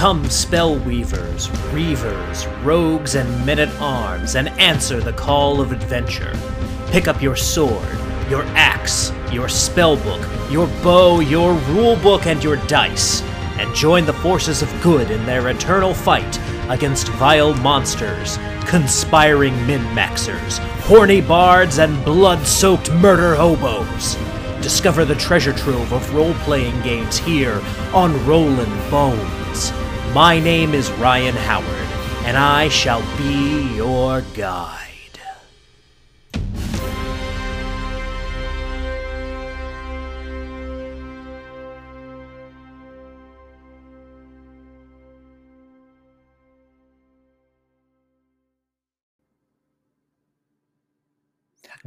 Come, spell weavers, reavers, rogues, and men at arms, and answer the call of adventure. Pick up your sword, your axe, your spellbook, your bow, your rulebook, and your dice, and join the forces of good in their eternal fight against vile monsters, conspiring min maxers, horny bards, and blood soaked murder hobos. Discover the treasure trove of role playing games here on Rollin' Bones. My name is Ryan Howard, and I shall be your guide.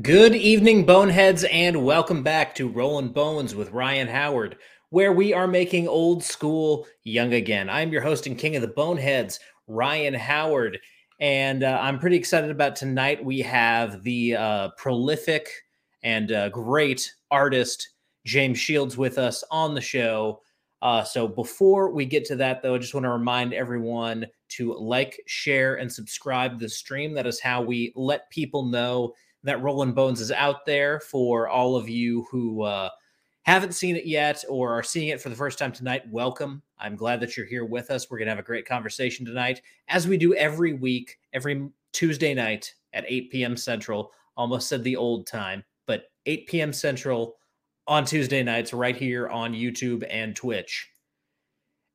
Good evening, Boneheads, and welcome back to Rollin' Bones with Ryan Howard, where we are making old school young again. I'm your host and king of the Boneheads, Ryan Howard, and uh, I'm pretty excited about tonight. We have the uh, prolific and uh, great artist James Shields with us on the show. Uh, so before we get to that, though, I just want to remind everyone to like, share, and subscribe the stream. That is how we let people know that Rollin' Bones is out there for all of you who uh, haven't seen it yet or are seeing it for the first time tonight. Welcome. I'm glad that you're here with us. We're going to have a great conversation tonight, as we do every week, every Tuesday night at 8 p.m. Central. Almost said the old time, but 8 p.m. Central on Tuesday nights, right here on YouTube and Twitch.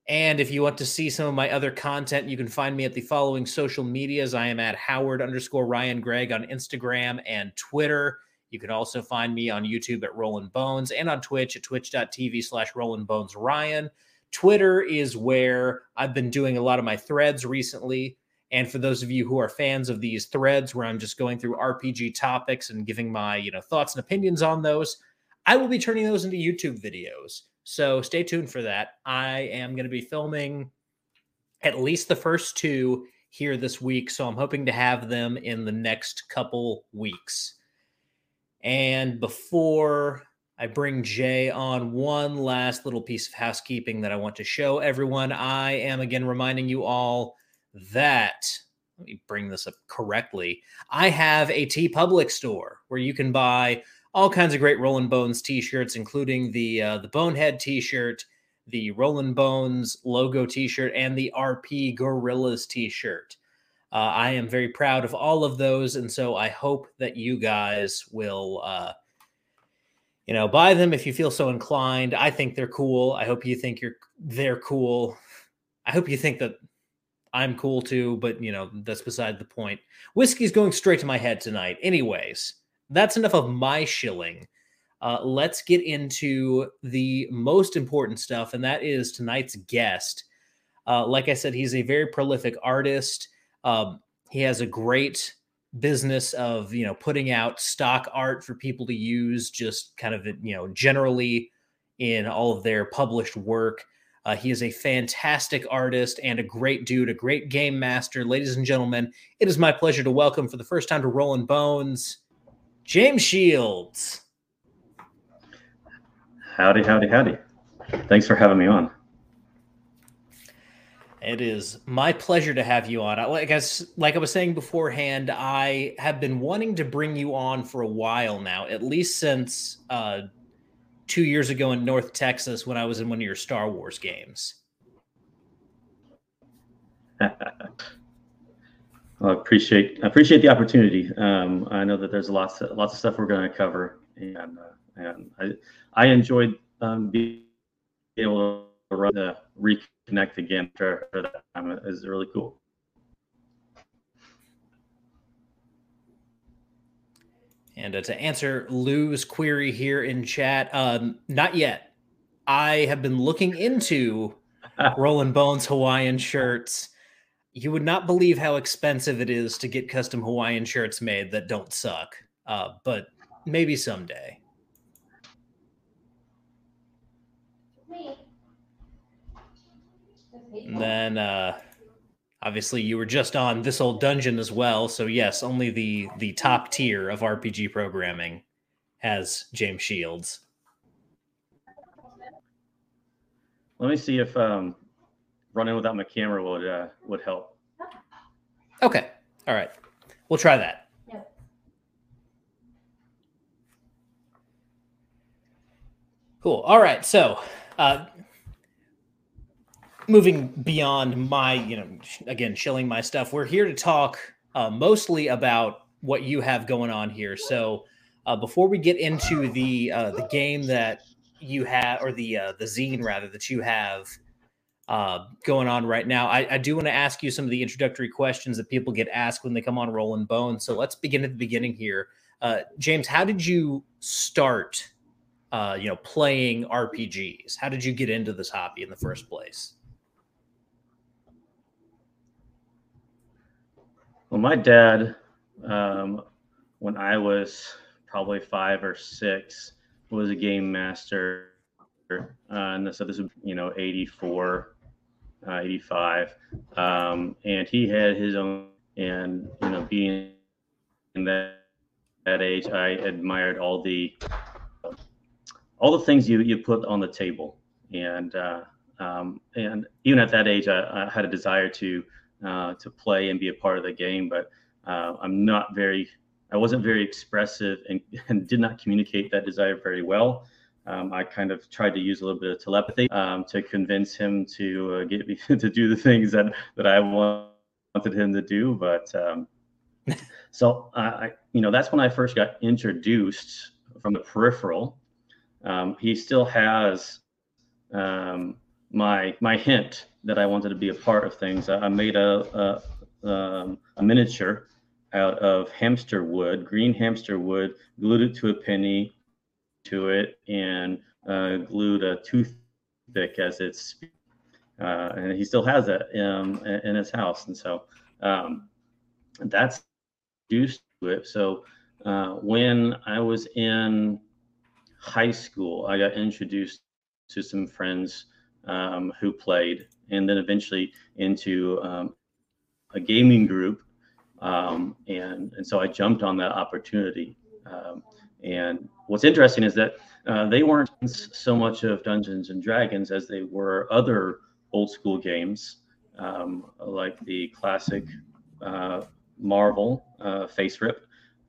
And if you want to see some of my other content, you can find me at the following social medias. I am at Howard underscore Ryan Gregg on Instagram and Twitter. You can also find me on YouTube at Rollin' Bones and on Twitch at twitch.tv slash Rollin' Bones Ryan. Twitter is where I've been doing a lot of my threads recently. And for those of you who are fans of these threads where I'm just going through RPG topics and giving my, you know, thoughts and opinions on those, I will be turning those into YouTube videos. So stay tuned for that. I am going to be filming at least the first two here this week. So I'm hoping to have them in the next couple weeks. And before I bring Jay on, one last little piece of housekeeping that I want to show everyone. I am again reminding you all that let me bring this up correctly. I have a TeePublic store where you can buy all kinds of great Rollin' Bones t-shirts, including the uh, the Bonehead t-shirt, the Rollin' Bones logo t-shirt, and the RP Gorillas t-shirt. Uh, I am very proud of all of those, and so I hope that you guys will, uh, you know, buy them if you feel so inclined. I think they're cool. I hope you think you're they're cool. I hope you think that I'm cool too, but you know that's beside the point. Whiskey's going straight to my head tonight. Anyways, that's enough of my shilling. Uh, let's get into the most important stuff, and that is tonight's guest. Uh, like I said, he's a very prolific artist. Um, he has a great business of you know putting out stock art for people to use, just kind of you know generally in all of their published work. Uh, he is a fantastic artist and a great dude, a great game master. Ladies and gentlemen, it is my pleasure to welcome for the first time to Rollin' Bones, James Shields. Howdy, howdy, howdy. Thanks for having me on. It is my pleasure to have you on. Like I, like I was saying beforehand, I have been wanting to bring you on for a while now, at least since uh, two years ago in North Texas when I was in one of your Star Wars games. Well, I appreciate appreciate the opportunity. Um, I know that there's lots of, lots of stuff we're going to cover, and, uh, and I I enjoyed um, being able to run the reconnect again for, for that time. It was really cool. And uh, to answer Lou's query here in chat, um, not yet. I have been looking into Rollin' Bones Hawaiian shirts you would not believe how expensive it is to get custom Hawaiian shirts made that don't suck. Uh, but maybe someday. And then uh, obviously you were just on this old dungeon as well. So yes, only the the top tier of RPG programming has James Shields. Let me see if um, running without my camera would uh, would help. Okay. All right. We'll try that. Yep. Cool. All right. So, uh, moving beyond my, you know, again, shilling my stuff, we're here to talk uh, mostly about what you have going on here. So, uh, before we get into the uh, the game that you have, or the uh, the zine rather that you have uh, going on right now, I, I do want to ask you some of the introductory questions that people get asked when they come on Rollin' Bones. So let's begin at the beginning here. Uh, James, how did you start? You know, playing RPGs. How did you get into this hobby in the first place? Well, my dad, um, when I was probably five or six, was a game master. Uh, and so this was, you know, 84, uh, 85. Um, and he had his own, and, you know, being in that, that age, I admired all the, all the things you, you put on the table. And, uh, um, and even at that age, I, I had a desire to, uh, to play and be a part of the game, but uh, I'm not very, I wasn't very expressive and, and did not communicate that desire very well. Um, I kind of tried to use a little bit of telepathy um, to convince him to uh, get me to do the things that that I wanted him to do. But um, so I, you know, that's when I first got introduced from the peripheral. Um, he still has um, my my hint that I wanted to be a part of things. I, made a a, um, a miniature out of hamster wood, green hamster wood, glued it to a penny to it, and uh, glued a toothpick as its. Uh, and he still has it um, in his house, and so um, that's used to it. So uh, when I was in high school, I got introduced to some friends um, who played, and then eventually into um, a gaming group um, and and so I jumped on that opportunity. Um, and what's interesting is that uh, they weren't so much of Dungeons and Dragons as they were other old school games, um, like the classic uh, Marvel uh, FASERIP.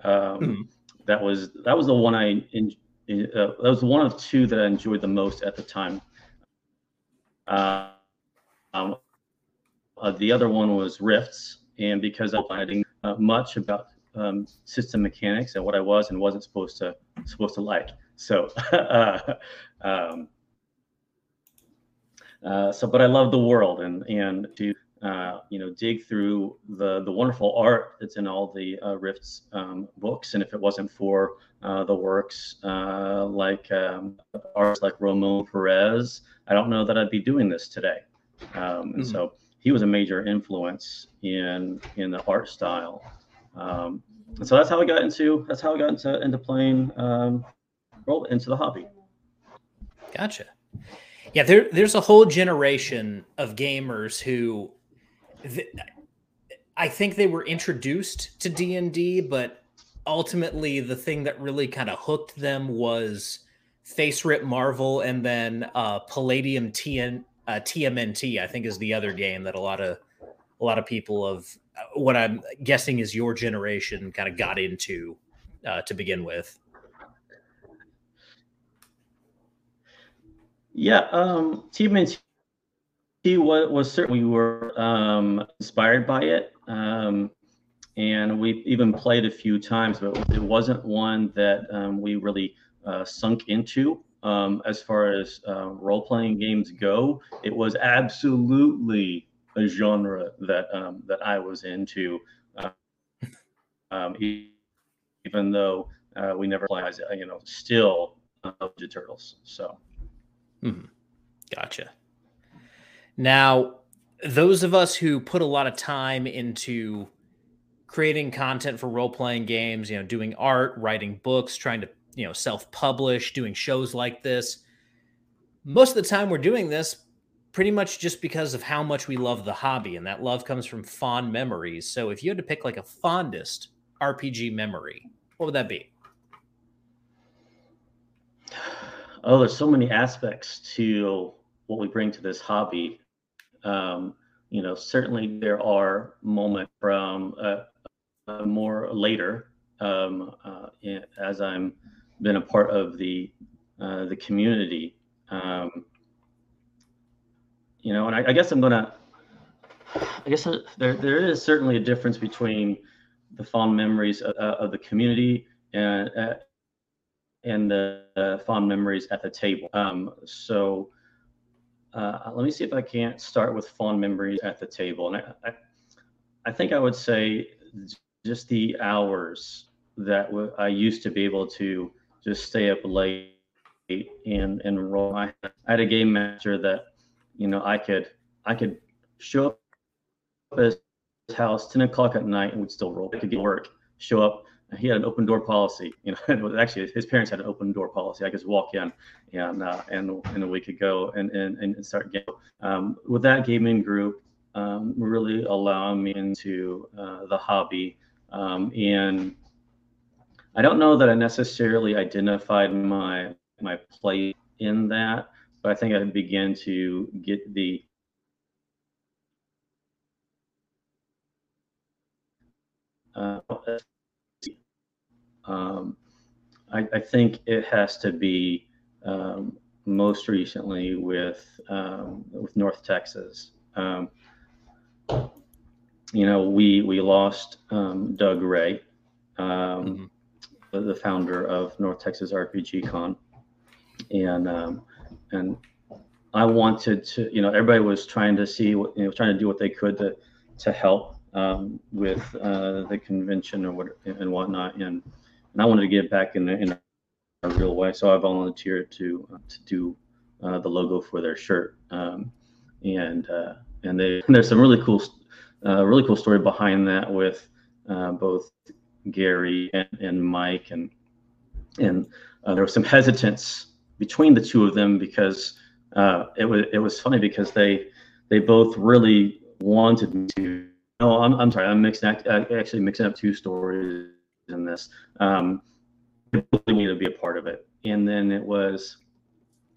mm That was that was the one I in, uh, that was one of two that I enjoyed the most at the time. Um, uh, the other one was Rifts, and because I'm finding uh, much about um, system mechanics and what I was and wasn't supposed to supposed to like. So, uh, um, uh, so, but I love the world and and to uh, you know dig through the the wonderful art that's in all the uh, Rifts um, books. And if it wasn't for uh, the works like um, artists like Ramon Perez, I don't know that I'd be doing this today. Um, and mm-hmm. so he was a major influence in in the art style. Um, and so that's how I got into that's how I got into into playing um, roll into the hobby. Gotcha. Yeah, there there's a whole generation of gamers who I think they were introduced to D&D but ultimately the thing that really kind of hooked them was FASERIP Marvel and then uh, Palladium TN uh, TMNT, I think, is the other game that a lot of a lot of people of uh, what I'm guessing is your generation kind of got into uh, to begin with. Yeah, um, TMNT was, was certainly we were um, inspired by it, um, and we even played a few times, but it wasn't one that um, we really uh, sunk into um, as far as uh, role playing games go, it was absolutely a genre that um, that I was into. Uh, um, even though uh, we never played, you know, still uh, Ninja Turtles. So, mm-hmm. gotcha. Now, those of us who put a lot of time into creating content for role playing games, you know, doing art, writing books, trying to you know self-publish doing shows like this most of the time we're doing this pretty much just because of how much we love the hobby and that love comes from fond memories. So if you had to pick like a fondest rpg memory what would that be? Oh there's so many aspects to what we bring to this hobby Um, you know, certainly there are moments from uh, uh, more later um, uh, as I'm been a part of the uh, the community. Um, you know, and I, I guess I'm gonna. I guess there there is certainly a difference between the fond memories of, of the community and and the fond memories at the table. Um, so uh, let me see if I can't start with fond memories at the table. And I, I, I think I would say just the hours that w- I used to be able to just stay up late and and roll. I, had a game master that you know I could I could show up at his house 10 o'clock at night and would still roll. I could get work, show up he had an open door policy. You know, actually his parents had an open door policy. I could just walk in and uh, and and we could go and and, and start gaming. Um, with that gaming group, um, really allowing me into uh, the hobby. Um, and I don't know that I necessarily identified my my place in that, but I think I began to get the uh, um, I, I, think it has to be um, most recently with um, with North Texas. Um, you know, we we lost um, Doug Rhea, um, mm-hmm. the, the, founder of North Texas RPG Con, and and I wanted to, you know, everybody was trying to see what, you know, trying to do what they could to to help um, with uh, the convention or what and whatnot. And and I wanted to get back in, in a real way. So I volunteered to uh, to do uh, the logo for their shirt, um, and uh, and they and there's some really cool, uh, really cool story behind that with uh, both Gary and, and Mike, and and uh, there was some hesitance between the two of them because it was it was funny because they they both really wanted to. No, I'm, I'm sorry. I'm mixing actually mixing up two stories in this. Um, need to be a part of it. And then it was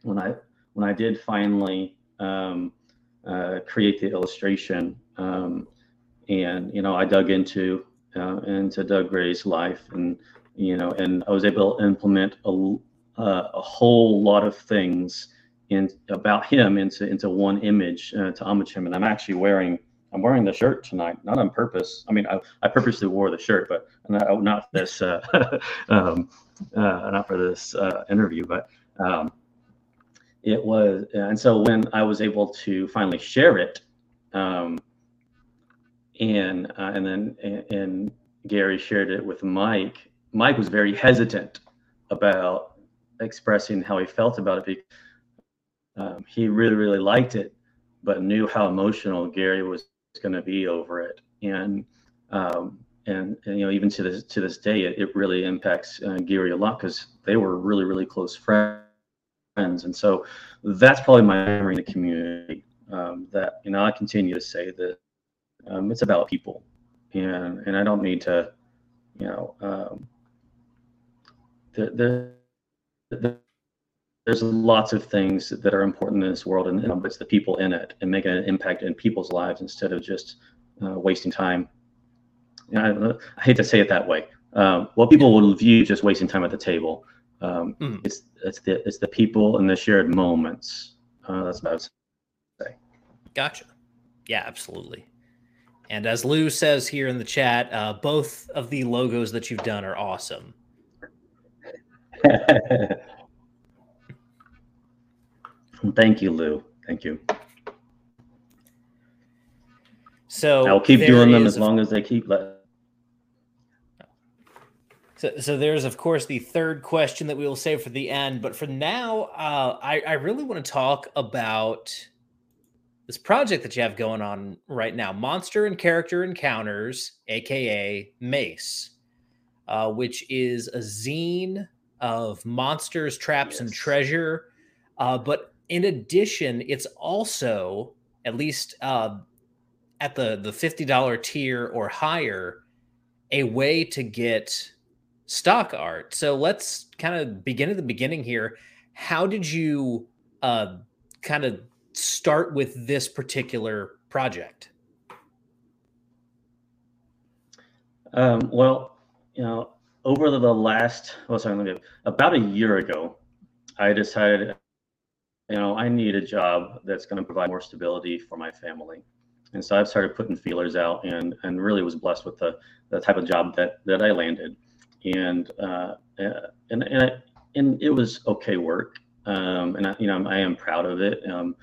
when I when I did finally um, uh, create the illustration, um, and you know I dug into uh, into Doug Rhea's life, and you know, and I was able to implement a uh, a whole lot of things in about him into into one image uh, to homage him. And I'm actually wearing I'm wearing the shirt tonight, not on purpose. I mean, I, I purposely wore the shirt, but not, not this, uh, um, uh, not for this uh, interview, but um, it was. And so when I was able to finally share it, um, and uh, and then and, and Gary shared it with Mike. Mike was very hesitant about expressing how he felt about it because um, he really really liked it, but knew how emotional Gary was going to be over it. And, um, and, and, you know, even to this, to this day, it, it really impacts uh, Gary a lot because they were really, really close friends. And so that's probably my memory in the community um, that, you know, I continue to say that um, it's about people and, and I don't need to, you know, um, the, the, the there's lots of things that are important in this world, and, and it's the people in it and making an impact in people's lives instead of just uh, wasting time. You know, I, I, hate to say it that way. Um, what people will view just wasting time at the table. Um, mm. It's it's the it's the people and the shared moments. Uh, that's about say. Gotcha. Yeah, absolutely. And as Lou says here in the chat, uh, both of the logos that you've done are awesome. Thank you, Lou. Thank you. So I'll keep doing them as long as they keep letting. So, so there's of course the third question that we will save for the end, but for now, uh, I, I really want to talk about this project that you have going on right now, Monster and Character Encounters, aka Mace, uh, which is a zine of monsters, traps, yes. and treasure. Uh, but in addition, it's also at least uh, at the the fifty dollar tier or higher, a way to get stock art. So let's kind of begin at the beginning here. How did you uh, kind of start with this particular project? Um, well, you know, over the, last, well, sorry, about a year ago, I decided, you know, I need a job that's going to provide more stability for my family. And so I've started putting feelers out and, and really was blessed with the, the type of job that, that I landed. And, uh, and, and, I, and it was okay work. Um, and I, you know, I am proud of it. Um,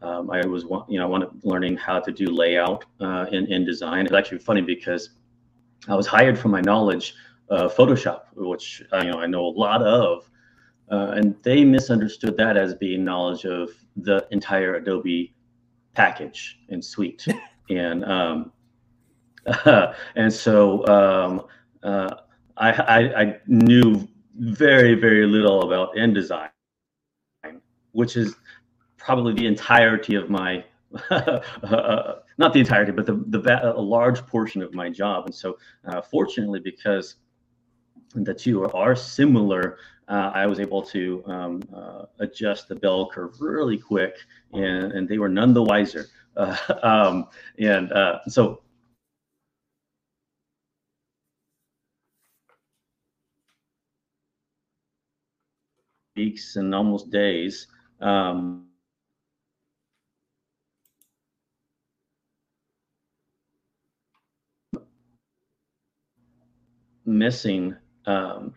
um, I was, you know, I wanted learning how to do layout uh, in, in design. It's actually funny because I was hired for my knowledge of Photoshop, which uh, you know I know a lot of, uh, and they misunderstood that as being knowledge of the entire Adobe package and suite, and um, and so um, uh, I, I, I knew very very little about InDesign, which is probably the entirety of my uh, not the entirety, but the, the a large portion of my job. And so, uh, fortunately, because the two are similar, uh, I was able to um, uh, adjust the bell curve really quick, and, and they were none the wiser. Uh, um, and uh, so, weeks and almost days. Um, missing um,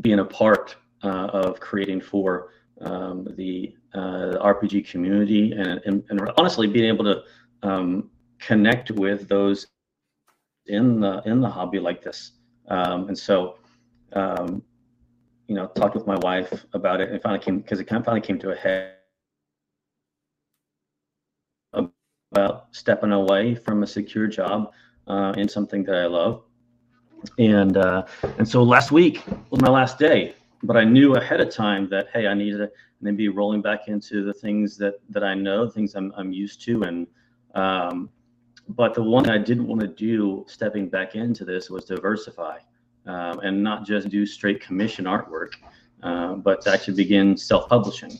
being a part uh, of creating for um, the uh, RPG community and, and, and, honestly being able to um, connect with those in the in the hobby like this. Um, and so, um, you know, talked with my wife about it and finally came because it kind of finally came to a head about stepping away from a secure job uh, in something that I love and uh, and so last week was my last day but i knew ahead of time that hey i needed to maybe rolling back into the things that that i know things i'm, I'm used to. And um, but the one i didn't want to do stepping back into this was diversify um, and not just do straight commission artwork uh, but to actually begin self-publishing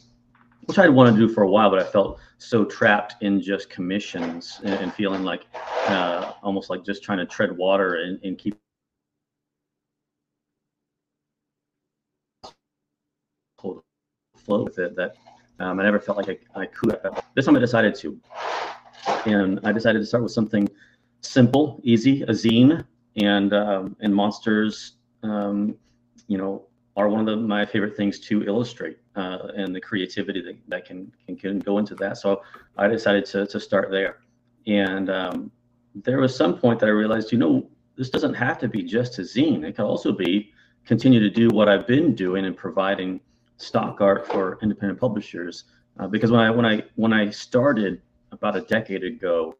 which i'd want to do for a while but i felt so trapped in just commissions and, and feeling like uh, almost like just trying to tread water and, and keep flow with it that um, I never felt like I, I could. This time I decided to. And I decided to start with something simple, easy, a zine. And, um, and monsters, um, you know, are one of the, my favorite things to illustrate uh, and the creativity that, that can, can, can go into that. So I decided to, to start there. And um, there was some point that I realized, you know, this doesn't have to be just a zine. It could also be continue to do what I've been doing and providing stock art for independent publishers uh, because when I when I when I started about a decade ago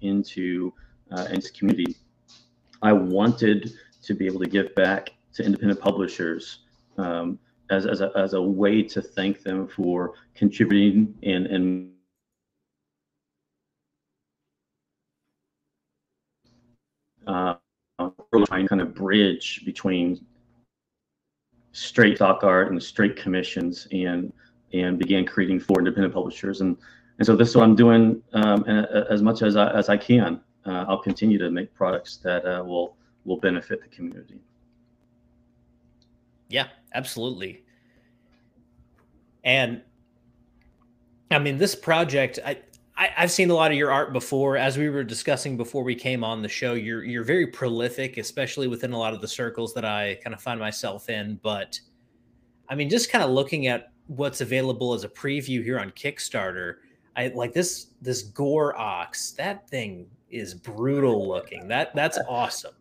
into uh, into community, I wanted to be able to give back to independent publishers um, as as a, as a way to thank them for contributing and and uh, kind of bridge between straight stock art and straight commissions and and began creating for independent publishers and and so this is what I'm doing um, as much as I, as I can. Uh, I'll continue to make products that uh, will will benefit the community. Yeah, absolutely. And I mean, this project, I I, have seen a lot of your art before. As we were discussing before we came on the show, you're you're very prolific, especially within a lot of the circles that I kind of find myself in. But I mean, just kind of looking at what's available as a preview here on Kickstarter, I like this this gore ox. That thing is brutal looking. That that's awesome.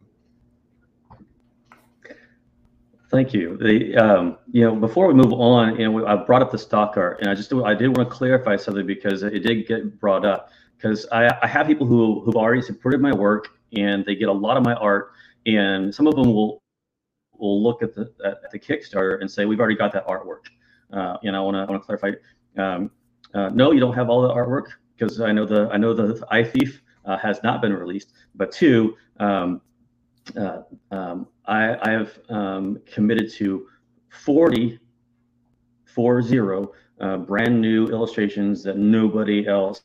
Thank you. The um, you know before we move on, you know I brought up the stock art, and I just I did want to clarify something because it did get brought up because I, I have people who who've already supported my work and they get a lot of my art, and some of them will will look at the at the Kickstarter and say we've already got that artwork. Uh, and I want to want to clarify. Um, uh, no, you don't have all the artwork because I know the I know the Eye Thief uh, has not been released. But two, um, uh, um, I, I, have um, committed to 40 four zero, uh, brand new illustrations that nobody else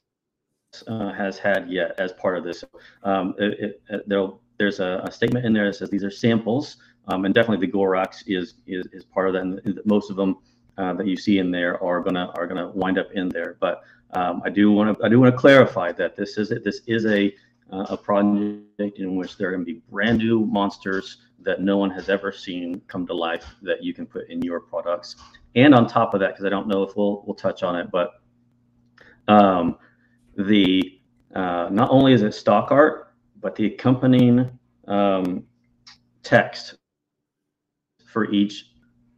uh, has had yet as part of this. Um, it, it, there's a, a, statement in there that says these are samples, um, and definitely the Gorax is, is is part of that. And most of them uh, that you see in there are gonna are gonna wind up in there. But um, I do want to I do want to clarify that this is this is a uh, a project in which there are going to be brand new monsters that no one has ever seen come to life that you can put in your products. And on top of that, because I don't know if we'll we'll touch on it, but um, the uh, not only is it stock art, but the accompanying um, text for each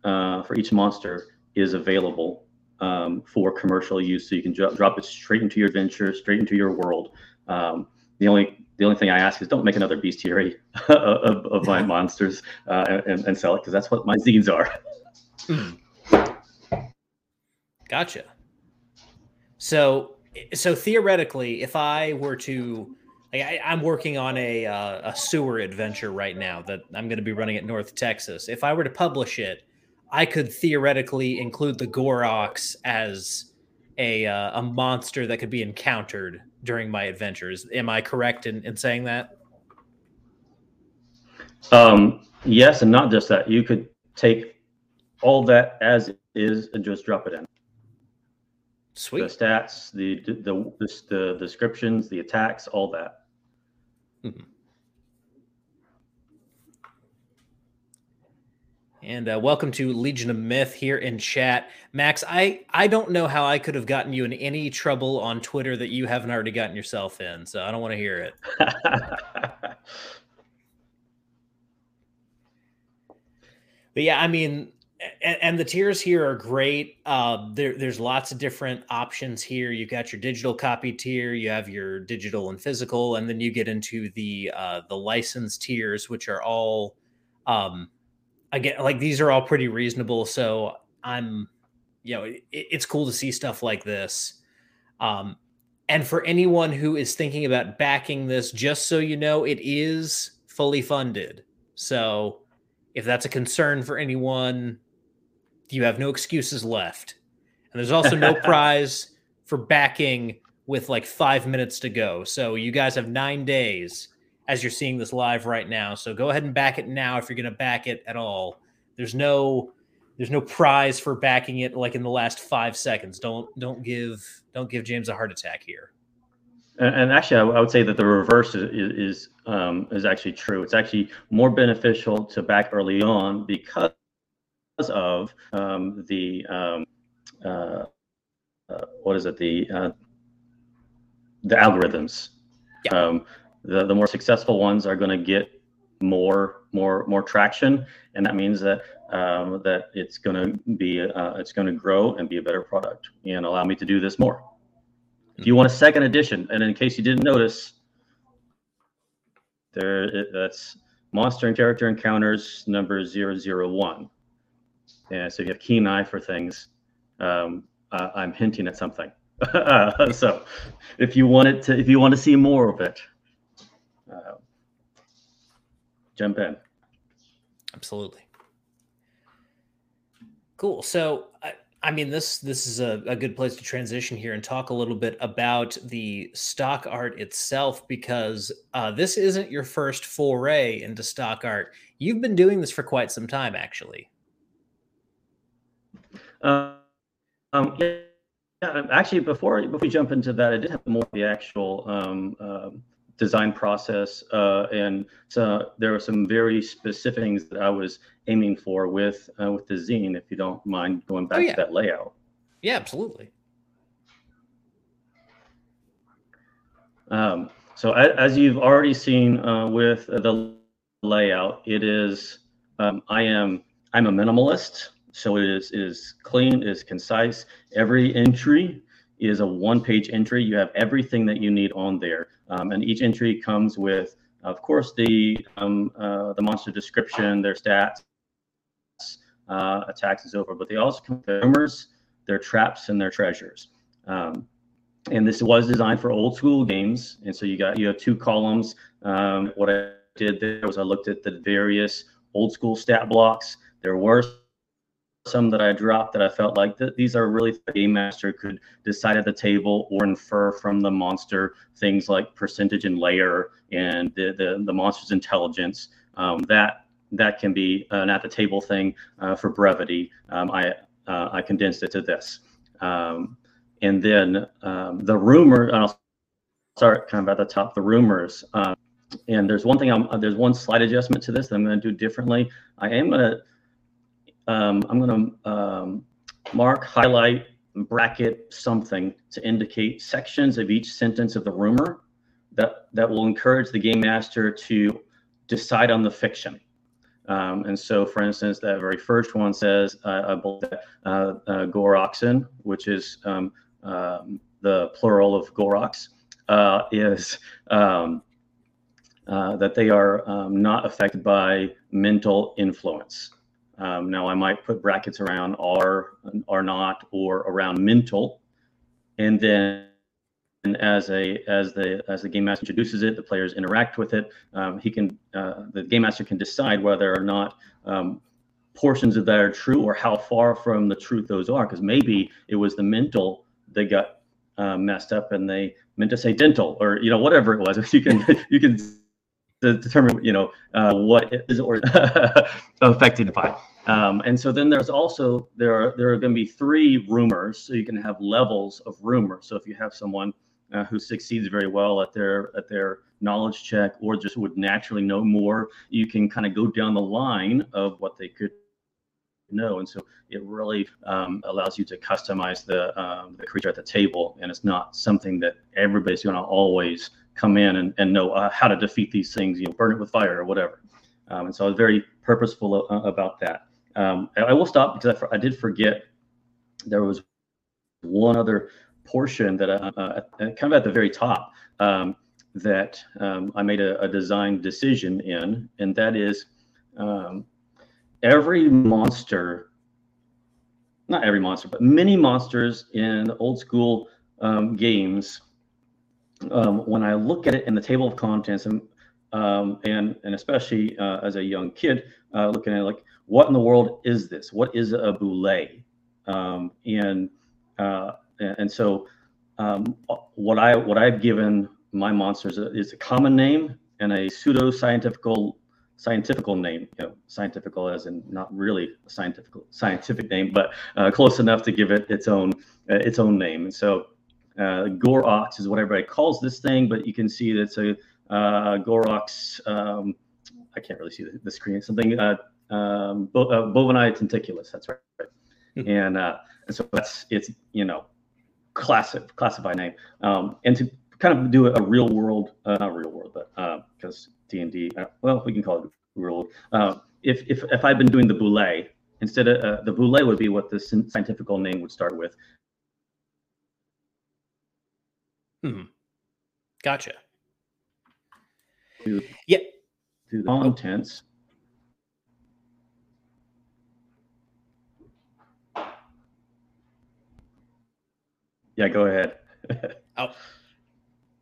uh, for each monster is available um, for commercial use. So you can dro- drop it straight into your adventure, straight into your world. Um, the only the only thing I ask is don't make another bestiary of, of my monsters uh, and, and sell it because that's what my zines are. Gotcha. So so theoretically, if I were to like I, am working on a uh, a sewer adventure right now that I'm going to be running at North Texas. If I were to publish it, I could theoretically include the Gorox as a uh, a monster that could be encountered during my adventures. Am I correct in, in saying that? Um, yes, and not just that. You could take all that as is and just drop it in. Sweet. The stats, the the the, the descriptions, the attacks, all that. Mm-hmm. And uh, welcome to Legion of Myth here in chat, Max. I I don't know how I could have gotten you in any trouble on Twitter that you haven't already gotten yourself in, so I don't want to hear it. but yeah, I mean, and, and, the tiers here are great. Uh, there, there's lots of different options here. You've got your digital copy tier, you have your digital and physical, and then you get into the uh, the license tiers, which are all um, again like these are all pretty reasonable so i'm you know it, it's cool to see stuff like this. Um and for anyone who is thinking about backing this just so you know it is fully funded. So if that's a concern for anyone you have no excuses left. And there's also no prize for backing with like five minutes to go. So you guys have nine days as you're seeing this live right now. So go ahead and back it now if you're going to back it at all. There's no there's no prize for backing it like in the last 5 seconds. Don't don't give don't give James a heart attack here. And, and actually, I, would say that the reverse is is, um, is actually true. It's actually more beneficial to back early on because of um, the um, uh, uh, what is it the uh, the algorithms. Yeah. Um, the, the more successful ones are going to get more more more traction. And that means that um, that it's going to be uh, it's going to grow and be a better product. And allow me to do this more. If you want a second edition and in case you didn't notice there it, that's monster and character encounters number 001 and so if you have keen eye for things um, uh, i'm hinting at something. So if you want it to if you want to see more of it uh, jump in. Absolutely. Cool. So, I, I mean, this this is a, a, good place to transition here and talk a little bit about the stock art itself because uh, this isn't your first foray into stock art. You've been doing this for quite some time, actually. Uh, um, yeah, yeah, actually, before before we jump into that, I did have more of the actual um, uh, design process, uh, and so there are some very specific things that I was aiming for with uh, with the zine. If you don't mind going back oh, yeah. to that layout. Yeah, absolutely. Um, so as you've already seen uh, with the layout, it is um, I am I'm a minimalist, so it is is clean, is concise. Every entry is a one-page entry. You have everything that you need on there. Um, and each entry comes with, of course, the um, uh, the monster description, their stats, uh, attacks, and so forth. But they also come with their rumors, their traps, and their treasures. Um, and this was designed for old school games. And so you got you have two columns. Um, what I did there was I looked at the various old school stat blocks. There were some that I dropped that I felt like that these are really the game master could decide at the table or infer from the monster things like percentage and layer and the the, the monster's intelligence. Um, that that can be an at the table thing uh, for brevity. Um, I uh, I condensed it to this, um, and then um, the rumor. And I'll start kind of at the top. The rumors. Um, and there's one thing. I'm, there's one slight adjustment to this that I'm going to do differently. I am going to um, I'm going to um, mark, highlight, bracket something to indicate sections of each sentence of the rumor that, that will encourage the game master to decide on the fiction. Um, and so, for instance, that very first one says, uh, uh, uh, which is um, um, the plural of Gorox, uh, is um, uh, that they are um, not affected by mental influence. Um, now I might put brackets around are, are not, or around mental. And then and as a as the as the game master introduces it, the players interact with it. Um, he can uh, the game master can decide whether or not um, portions of that are true or how far from the truth those are. Because maybe it was the mental that got uh, messed up and they meant to say dental or you know whatever it was. You can you can determine you know uh, what is or affected by. Um, and so then there's also there are there are going to be three rumors, so you can have levels of rumor. So if you have someone uh, who succeeds very well at their at their knowledge check, or just would naturally know more, you can kind of go down the line of what they could know. And so it really um, allows you to customize the um, the creature at the table, and it's not something that everybody's going to always come in and, and know uh, how to defeat these things. You know, burn it with fire or whatever. Um, and so I was very purposeful uh, about that. Um, I, I, will stop because I, I, did forget there was one other portion that uh, uh, kind of at the very top um, that um, I made a, a, design decision in, and that is um, every monster, not every monster, but many monsters in old school um, games. Um, when I look at it in the table of contents and um, and and especially uh, as a young kid, uh, looking at like what in the world is this? What is a bulette? Um, and uh, and so um, what I what I've given my monsters is a common name and a pseudo scientifical scientifical name. You know, scientifical as in not really a scientific scientific name, but uh, close enough to give it its own uh, its own name. And so uh, Gorox is what everybody calls this thing, but you can see that it's a uh, Gorox. Um, I can't really see the, the screen. Something uh, um, bo- uh, bovini tentaculus. That's right. Mm-hmm. And uh, and so that's it's you know classic classified name. Um, and to kind of do a real world, uh, not real world, but because uh, D and D, uh, well, we can call it real world. Uh, if if if I'd been doing the bulette instead of uh, the bulette would be what the scientific name would start with. Hmm. Gotcha. To, yeah. To the contents. Yeah, go ahead. oh,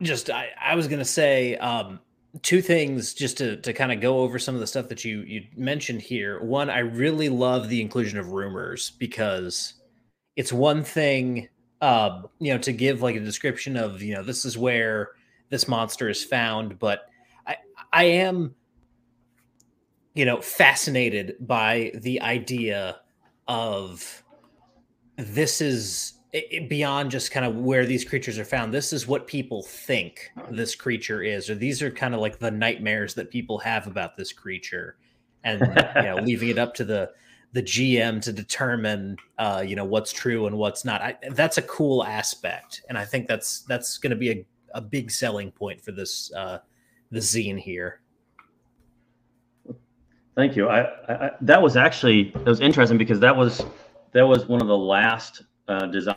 just I, I was gonna say um, two things just to to kind of go over some of the stuff that you you mentioned here. One, I really love the inclusion of rumors because it's one thing, uh, you know, to give like a description of you know this is where this monster is found, but I I am you know fascinated by the idea of this is it, beyond just kind of where these creatures are found. This is what people think this creature is or these are kind of like the nightmares that people have about this creature and you know leaving it up to the the gm to determine uh you know what's true and what's not. I, that's a cool aspect and i think that's that's going to be a, a big selling point for this uh the zine here. Thank you. I, I that was actually it was interesting because that was that was one of the last uh, design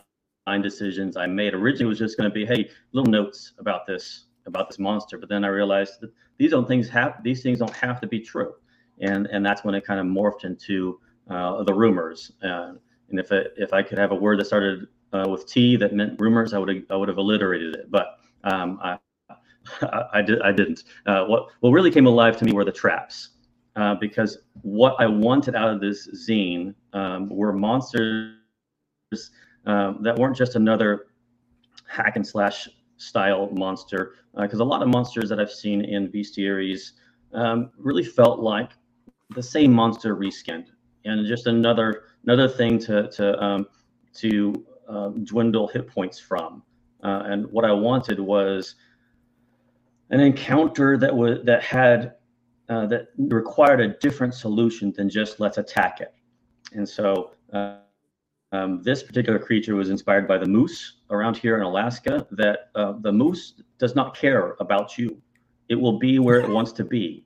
decisions I made. Originally, was just going to be, hey, little notes about this about this monster, but then I realized that these don't things have these things don't have to be true, and and that's when it kind of morphed into uh, the rumors. Uh, and if it, if I could have a word that started uh, with T that meant rumors, I would I would have alliterated it, but um, I, I, I, did I didn't. Uh, what what really came alive to me were the traps. uh, because what I wanted out of this zine um, were monsters um, that weren't just another hack and slash style monster. Because uh, a lot of monsters that I've seen in bestiaries um, really felt like the same monster reskinned, and just another another thing to to um, to um, dwindle hit points from. Uh, and what I wanted was an encounter that was that had uh, that required a different solution than just let's attack it. And so uh, um, this particular creature was inspired by the moose around here in Alaska. That uh, the moose does not care about you; it will be where it wants to be.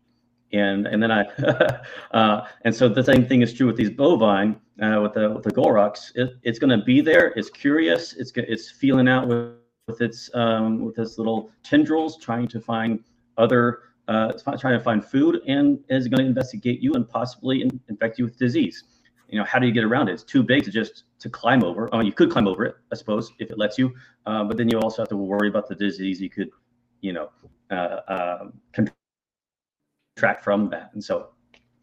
And and then I uh, and so the same thing is true with these bovine uh, with the with the Goroks. It, it's going to be there. It's curious. It's it's feeling out with with its um, with its little tendrils, trying to find other, uh, trying to find food, and is going to investigate you and possibly in, infect you with disease. You know, how do you get around it? It's too big to just to climb over. I mean, you could climb over it, I suppose, if it lets you, uh, but then you also have to worry about the disease you could, you know, uh, contract from that. And so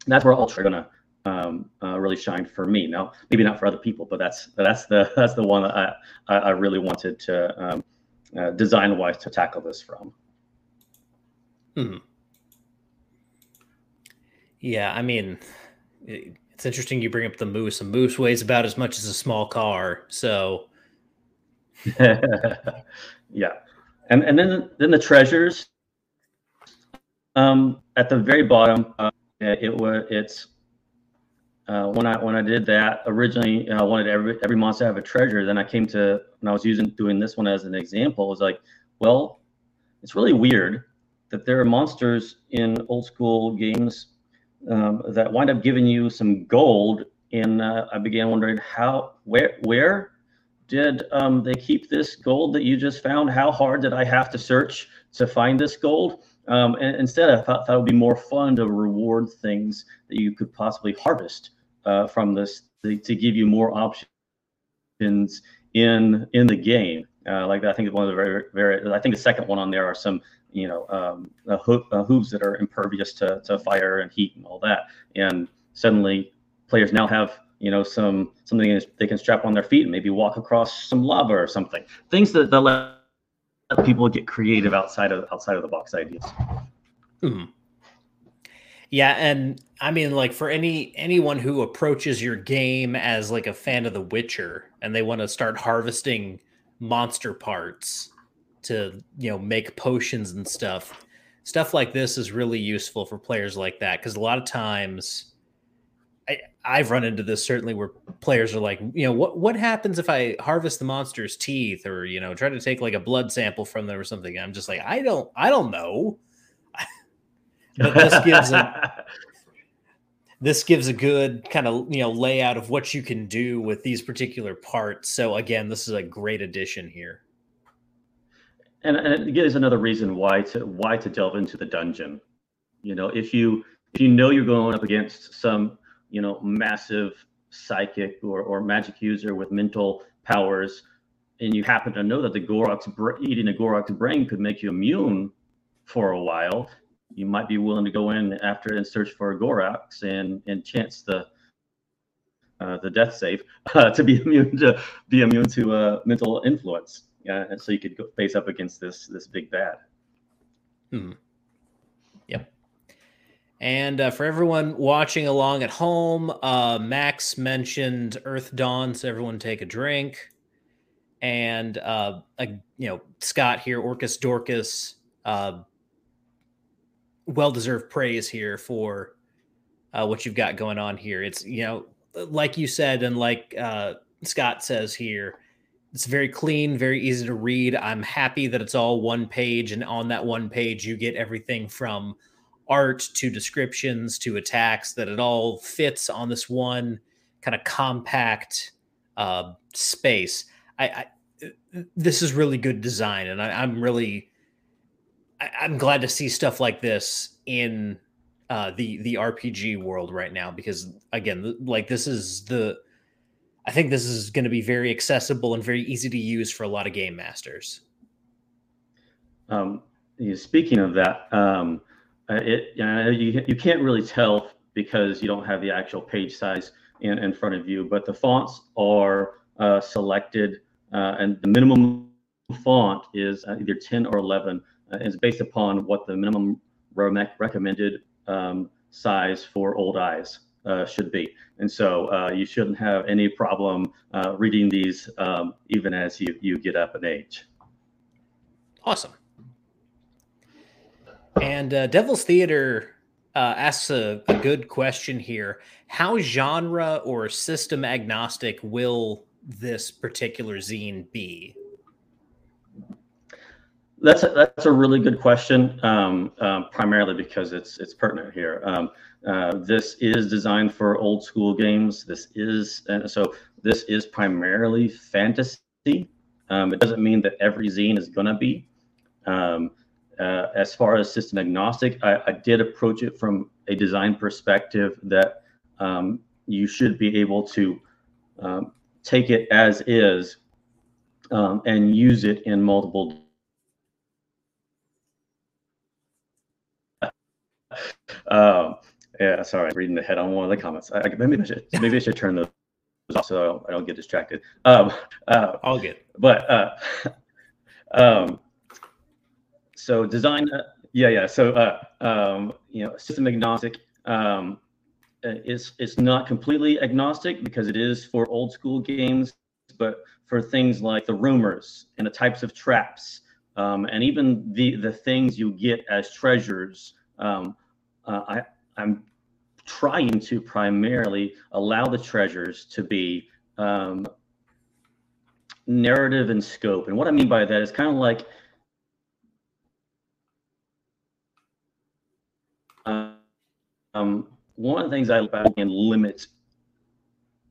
that's where Ultra gonna um, uh, really shine for me. Now, maybe not for other people, but that's that's the that's the one that I I really wanted to um, uh, design wise to tackle this from. Hmm. Yeah, I mean, it's interesting you bring up the moose. A moose weighs about as much as a small car, so. yeah, and and then then the treasures. Um, at the very bottom, uh, it was it's uh, when I when I did that originally, I wanted every every monster to have a treasure. Then I came to when I was using doing this one as an example, was like, well, it's really weird that there are monsters in old school games um, that wind up giving you some gold. And uh, I began wondering how where where did um, they keep this gold that you just found? How hard did I have to search to find this gold? Um, instead, I thought, thought it would be more fun to reward things that you could possibly harvest uh, from this to, to, give you more options in in the game. Uh, like I think one of the very very I think the second one on there are some you know um, uh, hooves that are impervious to, to fire and heat and all that. And suddenly, players now have you know some something they can strap on their feet and maybe walk across some lava or something. Things that, that let people get creative outside of outside of the box ideas. Mm. Yeah, and I mean, like for any anyone who approaches your game as like a fan of The Witcher and they want to start harvesting monster parts to you know make potions and stuff, stuff like this is really useful for players like that because a lot of times. I, I've run into this certainly where players are like, you know, what what happens if I harvest the monster's teeth or you know try to take like a blood sample from them or something? I'm just like, I don't, I don't know. but this gives a this gives a good kind of you know layout of what you can do with these particular parts. So again, this is a great addition here. And, and it gives another reason why to why to delve into the dungeon. You know, if you if you know you're going up against some you know, massive psychic or, or magic user with mental powers, and you happen to know that the Gorok's eating a Gorok's brain could make you immune for a while, you might be willing to go in after and search for a Goroks and and chance the uh, the death save uh, to be immune to be immune to uh, mental influence, uh, and so you could face up against this this big bad. Hmm. And uh, for everyone watching along at home, uh, Max mentioned Earthdawn, so everyone take a drink. And uh, you know, Scott here, Orcus Dorcas, uh, well-deserved praise here for uh, what you've got going on here. It's you know, like you said, and like uh, Scott says here, it's very clean, very easy to read. I'm happy that it's all one page, and on that one page, you get everything from art to descriptions to attacks that it all fits on this one kind of compact uh, space. I, I, this is really good design, and I, am really I, am glad to see stuff like this in uh, the the RPG world right now because again, like this is the I think this is going to be very accessible and very easy to use for a lot of game masters. Um, speaking of that, um, uh, it you, know, you you can't really tell because you don't have the actual page size in, in front of you. But the fonts are uh, selected, uh, and the minimum font is uh, either 10 or 11. Uh, is based upon what the minimum re recommended um, size for old eyes uh, should be. And so uh, you shouldn't have any problem reading these um, even as you, you get up in age. Awesome. And uh, Devil's Theater uh, asks a, a, good question here. How genre or system agnostic will this particular zine be? That's a, that's a really good question. Um, um, primarily because it's it's pertinent here. Um, uh, this is designed for old school games. This is and so this is primarily fantasy. Um, it doesn't mean that every zine is to be. Um, uh, as far as system agnostic, I, I, did approach it from a design perspective that um, you should be able to take it as is and use it in multiple um, yeah, sorry, I'm reading ahead on one of the comments. I, maybe I should maybe I should turn those off so I don't get distracted. Um, uh, All good. But uh, um, so design, uh, yeah, yeah. So uh, um, you know, system agnostic. Um, uh, it's it's not completely agnostic because it is for old school games, but for things like the rumors and the types of traps, um, and even the the things you get as treasures. Um, uh, I, I'm trying to primarily allow the treasures to be um, narrative and scope. And what I mean by that is kind of like um, one of the things I and limit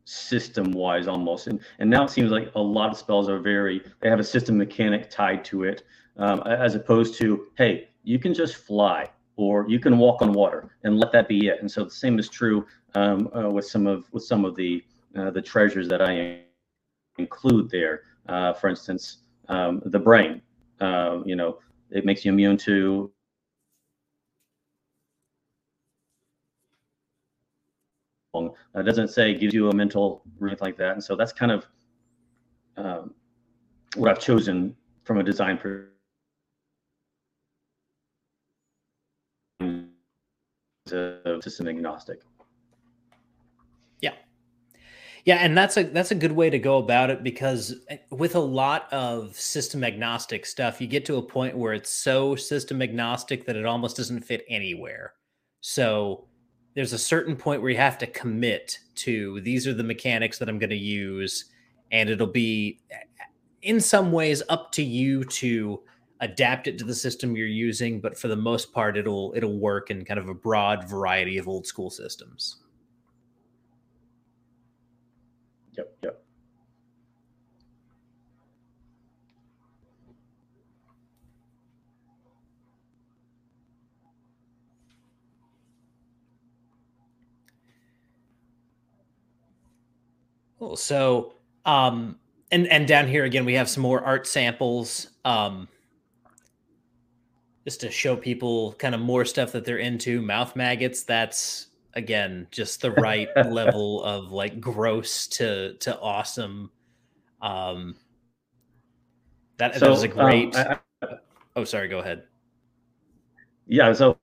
system wise almost and and now it seems like a lot of spells are very they have a system mechanic tied to it um, as opposed to hey you can just fly or you can walk on water and let that be it. And so the same is true um, uh, with some of with some of the uh, the treasures that I include there. Uh, for instance, um, the brain. Um, you know, it makes you immune to it doesn't say gives you a mental or anything like that. And so that's kind of um, what I've chosen from a design perspective system agnostic. Yeah. Yeah, and that's a that's a good way to go about it because eh, with a lot of system agnostic stuff, you get to a point where it's so system agnostic that it almost doesn't fit anywhere. So there's a certain point where you have to commit to these are the mechanics that I'm going to use and it'll be eh, in some ways up to you to adapt it to the system you're using, but for the most part, it'll it'll work in kind of a broad variety of old school systems. Yep. Yep. Cool. So, um, and and down here again, we have some more art samples. Um, just to show people kind of more stuff that they're into. Mouth maggots, that's again just the right level of like gross to to awesome. Um that, so, that was a great um, I, I, oh sorry, go ahead. Yeah, so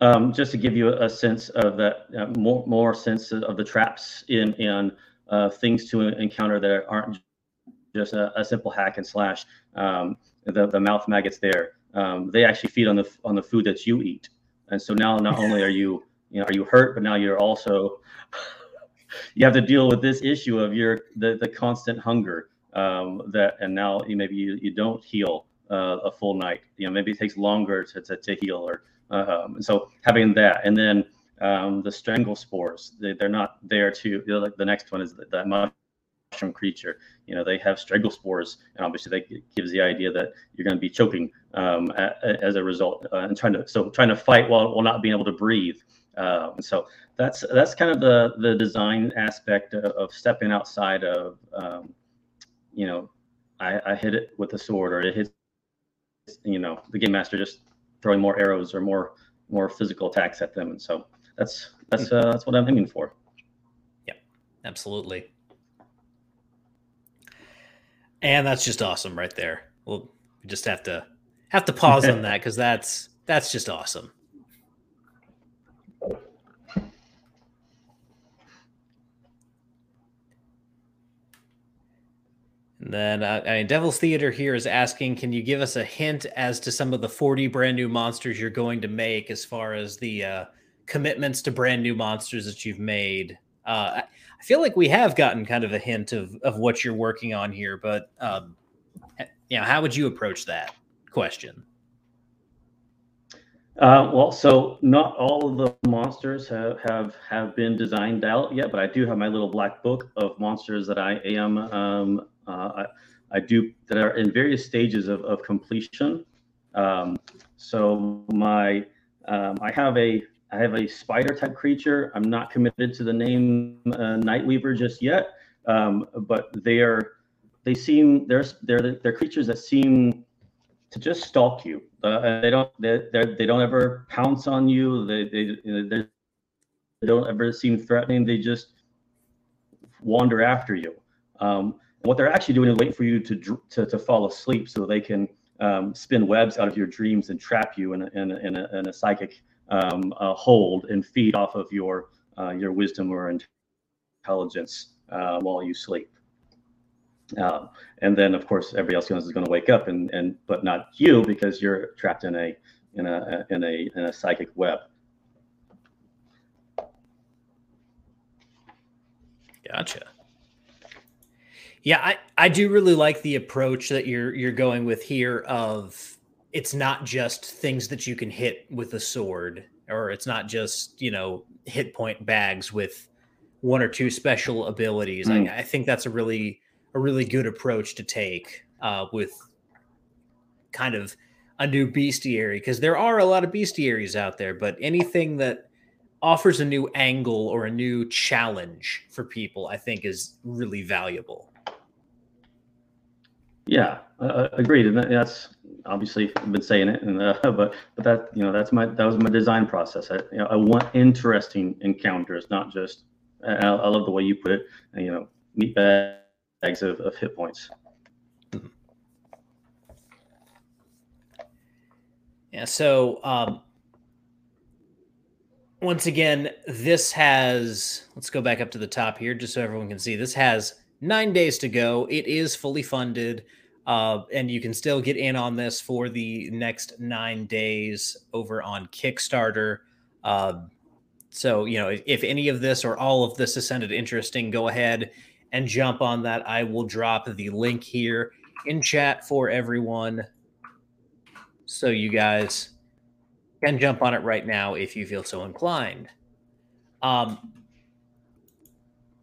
um, just to give you a, sense of that uh, more more sense of the traps in in uh, things to encounter that aren't just a, a simple hack and slash. Um, the, the mouth maggots there um, they actually feed on the on the food that you eat. And so now not only are you you know are you hurt, but now you're also you have to deal with this issue of your the the constant hunger um, that and now you maybe you, you don't heal uh, a full night. You know maybe it takes longer to to, to heal or um, so having that and then um, the strangle spores they, they're not there to like the next one is that, that mushroom creature. You know, they have strangle spores, and obviously that gives the idea that you're going to be choking um, a, a, as a result, uh, and trying to so trying to fight while while not being able to breathe. Um, so that's that's kind of the the design aspect of, of stepping outside of um, you know I, I, hit it with a sword or it hits you know the game master just throwing more arrows or more more physical attacks at them and so that's that's uh, that's what I'm aiming for. Yeah, absolutely. And that's just awesome right there. We'll just have to have to pause on that because that's that's just awesome. And then, uh, I mean, Devil's Theater here is asking, can you give us a hint as to some of the 40 brand new monsters you're going to make as far as the uh, commitments to brand new monsters that you've made? Uh, I feel like we have gotten kind of a hint of, of what you're working on here, but, um, you know, how would you approach that question? Uh, well, so not all of the monsters have, have have been designed out yet, but I do have my little black book of monsters that I am um, uh, I, I, do that are in various stages of, of completion. Um, so my um, I have a I have a spider type creature. I'm not committed to the name uh, Nightweaver just yet, um, but they are they seem they're they're they're creatures that seem to just stalk you. Uh, they don't they they don't ever pounce on you. They they they don't ever seem threatening. They just wander after you. Um, what they're actually doing is waiting for you to to, to fall asleep so they can um, spin webs out of your dreams and trap you in a, in a, in a, in a psychic um, hold and feed off of your uh, your wisdom or intelligence uh, while you sleep. Um, and then, of course, everybody else is going to wake up, and and but not you because you're trapped in a in a in a in a psychic web. Gotcha. Yeah, I, I do really like the approach that you're you're going with here of it's not just things that you can hit with a sword or it's not just, you know, hit point bags with one or two special abilities. Mm. I, I, think that's a really a really good approach to take uh, with kind of a new bestiary because there are a lot of bestiaries out there, but anything that offers a new angle or a new challenge for people, I think is really valuable. Yeah, uh, agreed, and that's obviously I've been saying it, and uh, but but that you know that's my that was my design process. I you know I want interesting encounters, not just. I, I love the way you put it. You know, meat bags of, of hit points. Yeah. So um, once again, this has. Let's go back up to the top here, just so everyone can see. This has nine days to go. It is fully funded. Uh, and you can still get in on this for the next nine days over on Kickstarter. Uh, so, you know, if, any of this or all of this is sounded interesting, go ahead and jump on that. I will drop the link here in chat for everyone. So you guys can jump on it right now if you feel so inclined. Um,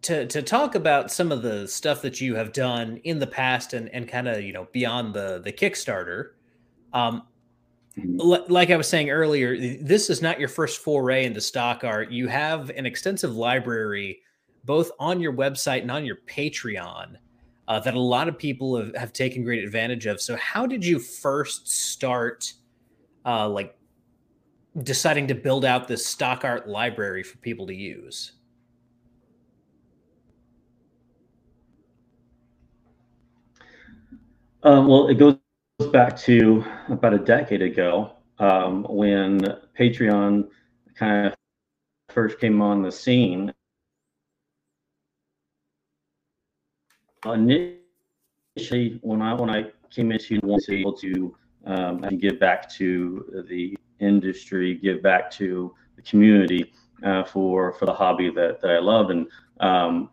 to to talk about some of the stuff that you have done in the past and and kind of you know beyond the the Kickstarter. Um, mm-hmm. like I was saying earlier, this is not your first foray into stock art. You have an extensive library both on your website and on your Patreon uh, that a lot of people have, have taken great advantage of. So, how did you first start, uh, like, deciding to build out this stock art library for people to use? Um, well, it goes back to about a decade ago um, when Patreon kind of first came on the scene. Initially, when I when I came into be able to um, give back to the industry, give back to the community uh, for for the hobby that, that I love, and um,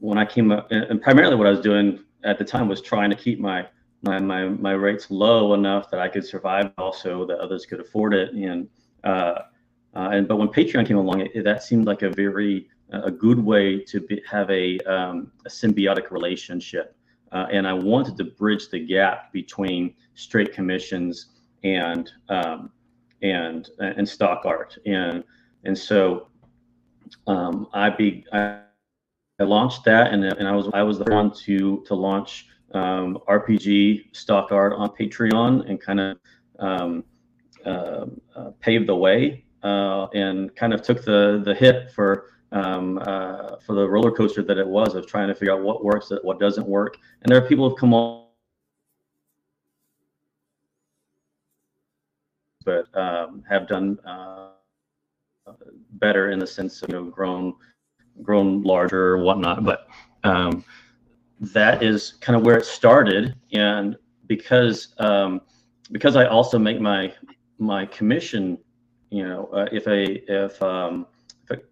when I came up, and primarily what I was doing at the time was trying to keep my my my my rates low enough that I could survive, also that others could afford it. And uh, uh, and but when Patreon came along, it, that seemed like a very a good way to be, have a um, a symbiotic relationship. Uh, and I wanted to bridge the gap between straight commissions and um, and and stock art. And and so um, I be I, I launched that, and and I was I was the one to to launch um, RPG stock art on Patreon and kind of um, uh, uh, paved the way uh, and kind of took the the hit for um, uh, for the roller coaster that it was of trying to figure out what works, what doesn't work. And there are people who've come on, but um, have done uh, better in the sense of you know grown grown larger or whatnot. But um, that is kind of where it started, and because um, because I also make my my commission, you know, uh, if a if um, if, a,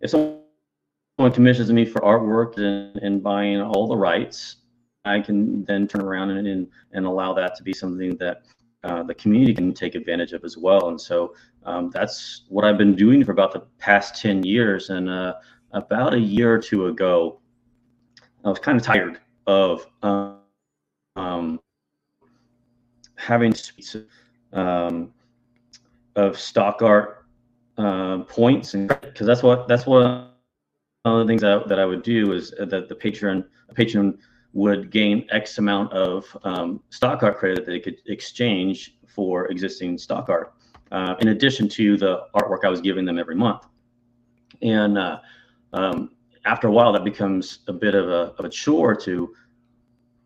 if someone commissions me for artwork and, and buying all the rights, I can then turn around and and, and allow that to be something that uh, the community can take advantage of as well. And so um, that's what I've been doing for about the past 10 years. And uh, about a year or two ago, I was kind of tired of um, um, having um, of stock art uh, points, and because that's what that's what one of the things that, that I would do is that the patron patron would gain X amount of um, stock art credit that they could exchange for existing stock art, uh, in addition to the artwork I was giving them every month. And uh, um, after a while, that becomes a bit of a, of a chore to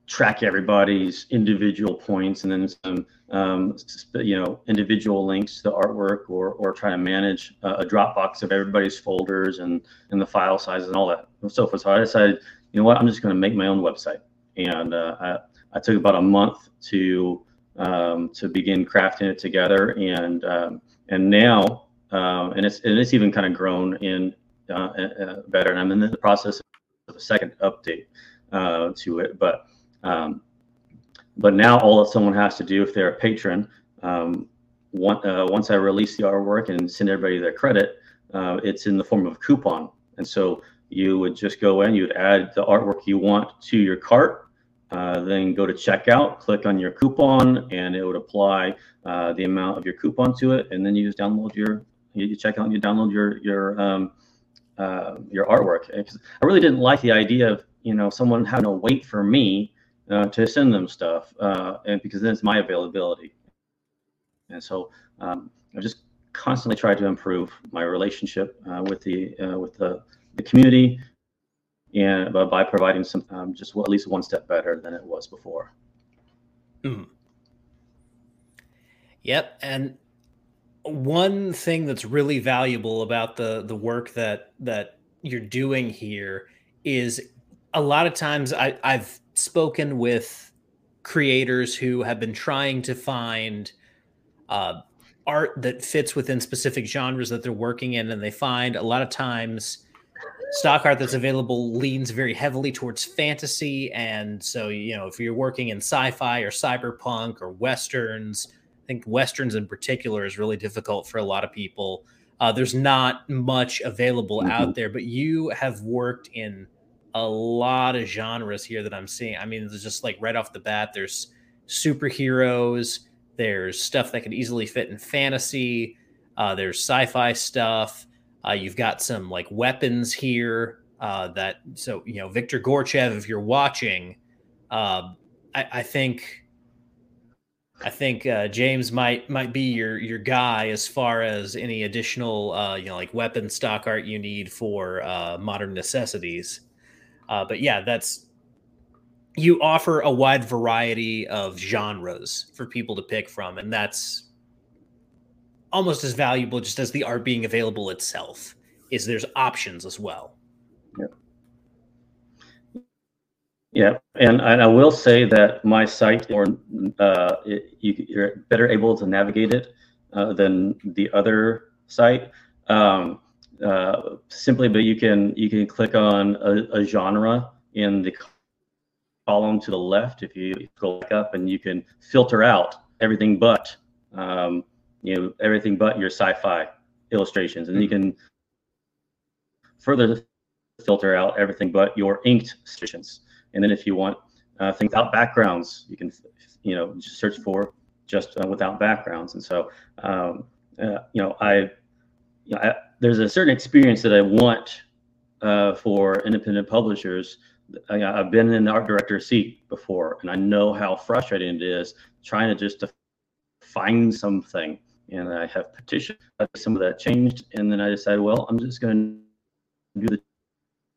track everybody's individual points and then some um, you know individual links to the artwork or or try to manage a, a Dropbox of everybody's folders and and the file sizes and all that and so forth. So I decided, you know what, I'm just going to make my own website, and uh, I, I took about a month to um, to begin crafting it together, and um, and now um, and it's and it's even kind of grown in uh, uh, better, and I'm in the process of a second update uh, to it, but um, but now all that someone has to do if they're a patron, um, one, uh, once I release the artwork and send everybody their credit, uh, it's in the form of a coupon. And so you would just go in, you would add the artwork you want to your cart, uh, then go to checkout, click on your coupon, and it would apply uh, the amount of your coupon to it. And then you just download your, you check out, you download your your um, uh, your artwork. I really didn't like the idea of you know someone having to wait for me uh, to send them stuff, uh, and because then it's my availability. And so um, I just constantly try to improve my relationship uh, with the uh, with the, the community, and by providing some um, just at least one step better than it was before. Mm. Yep, and one thing that's really valuable about the the work that that you're doing here is a lot of times I, I've spoken with creators who have been trying to find uh, art that fits within specific genres that they're working in, and they find a lot of times stock art that's available leans very heavily towards fantasy. And so, you know, if you're working in sci-fi or cyberpunk or westerns, think westerns in particular is really difficult for a lot of people. Uh, there's not much available mm-hmm. out there, but you have worked in a lot of genres here that I'm seeing. I mean, it's just like right off the bat, there's superheroes, there's stuff that could easily fit in fantasy, uh, there's sci-fi stuff. Uh, you've got some like weapons here uh, that so you know Victor Gorchev, if you're watching, uh, I, I, think I think uh, James might might be your your guy as far as any additional uh, you know like weapon stock art you need for uh, modern necessities. Uh, but yeah, that's you offer a wide variety of genres for people to pick from, and that's almost as valuable just as the art being available itself. Is there's options as well. Yeah. Yeah, and, and I will say that my site, or uh, it, you, are better able to navigate it uh, than the other site. Um, uh, simply, but you can you can click on a, a, genre in the column to the left if you go back up, and you can filter out everything but um, you know everything but your sci-fi illustrations, and you can further filter out everything but your inked illustrations. And then if you want uh, things without backgrounds, you can you know just search for just uh, without backgrounds. And so um, uh, you know I, you know, I there's a certain experience that I want uh, for independent publishers. I, have been in the art director seat before, and I know how frustrating it is trying to just to find something and I have petitioned some of that changed, and then I decided, well, I'm just going to do the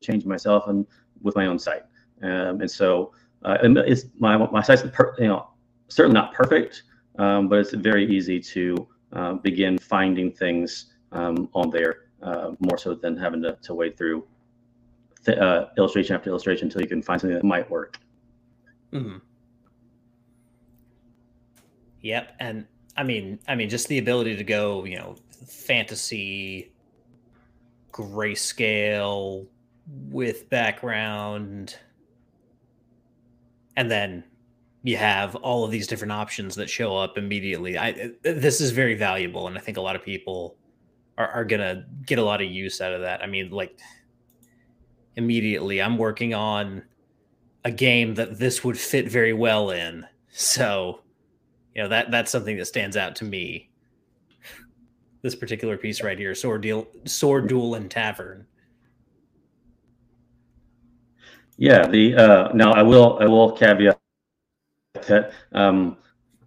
change myself and with my own site. Um, and so uh, it's my my site's per, you know certainly not perfect, um, but it's very easy to uh, begin finding things um, on there uh, more so than having to, to wade through th- uh, illustration after illustration until you can find something that might work. Mm-hmm. Yep, and I mean, I mean, just the ability to go, you know, fantasy, grayscale with background, and then you have all of these different options that show up immediately. I this is very valuable, and I think a lot of people are, are gonna get a lot of use out of that. I mean, like immediately, I'm working on a game that this would fit very well in. So, you know that that's something that stands out to me. This particular piece right here, sword deal, sword duel and tavern. Yeah, the uh, now I will I will caveat that um,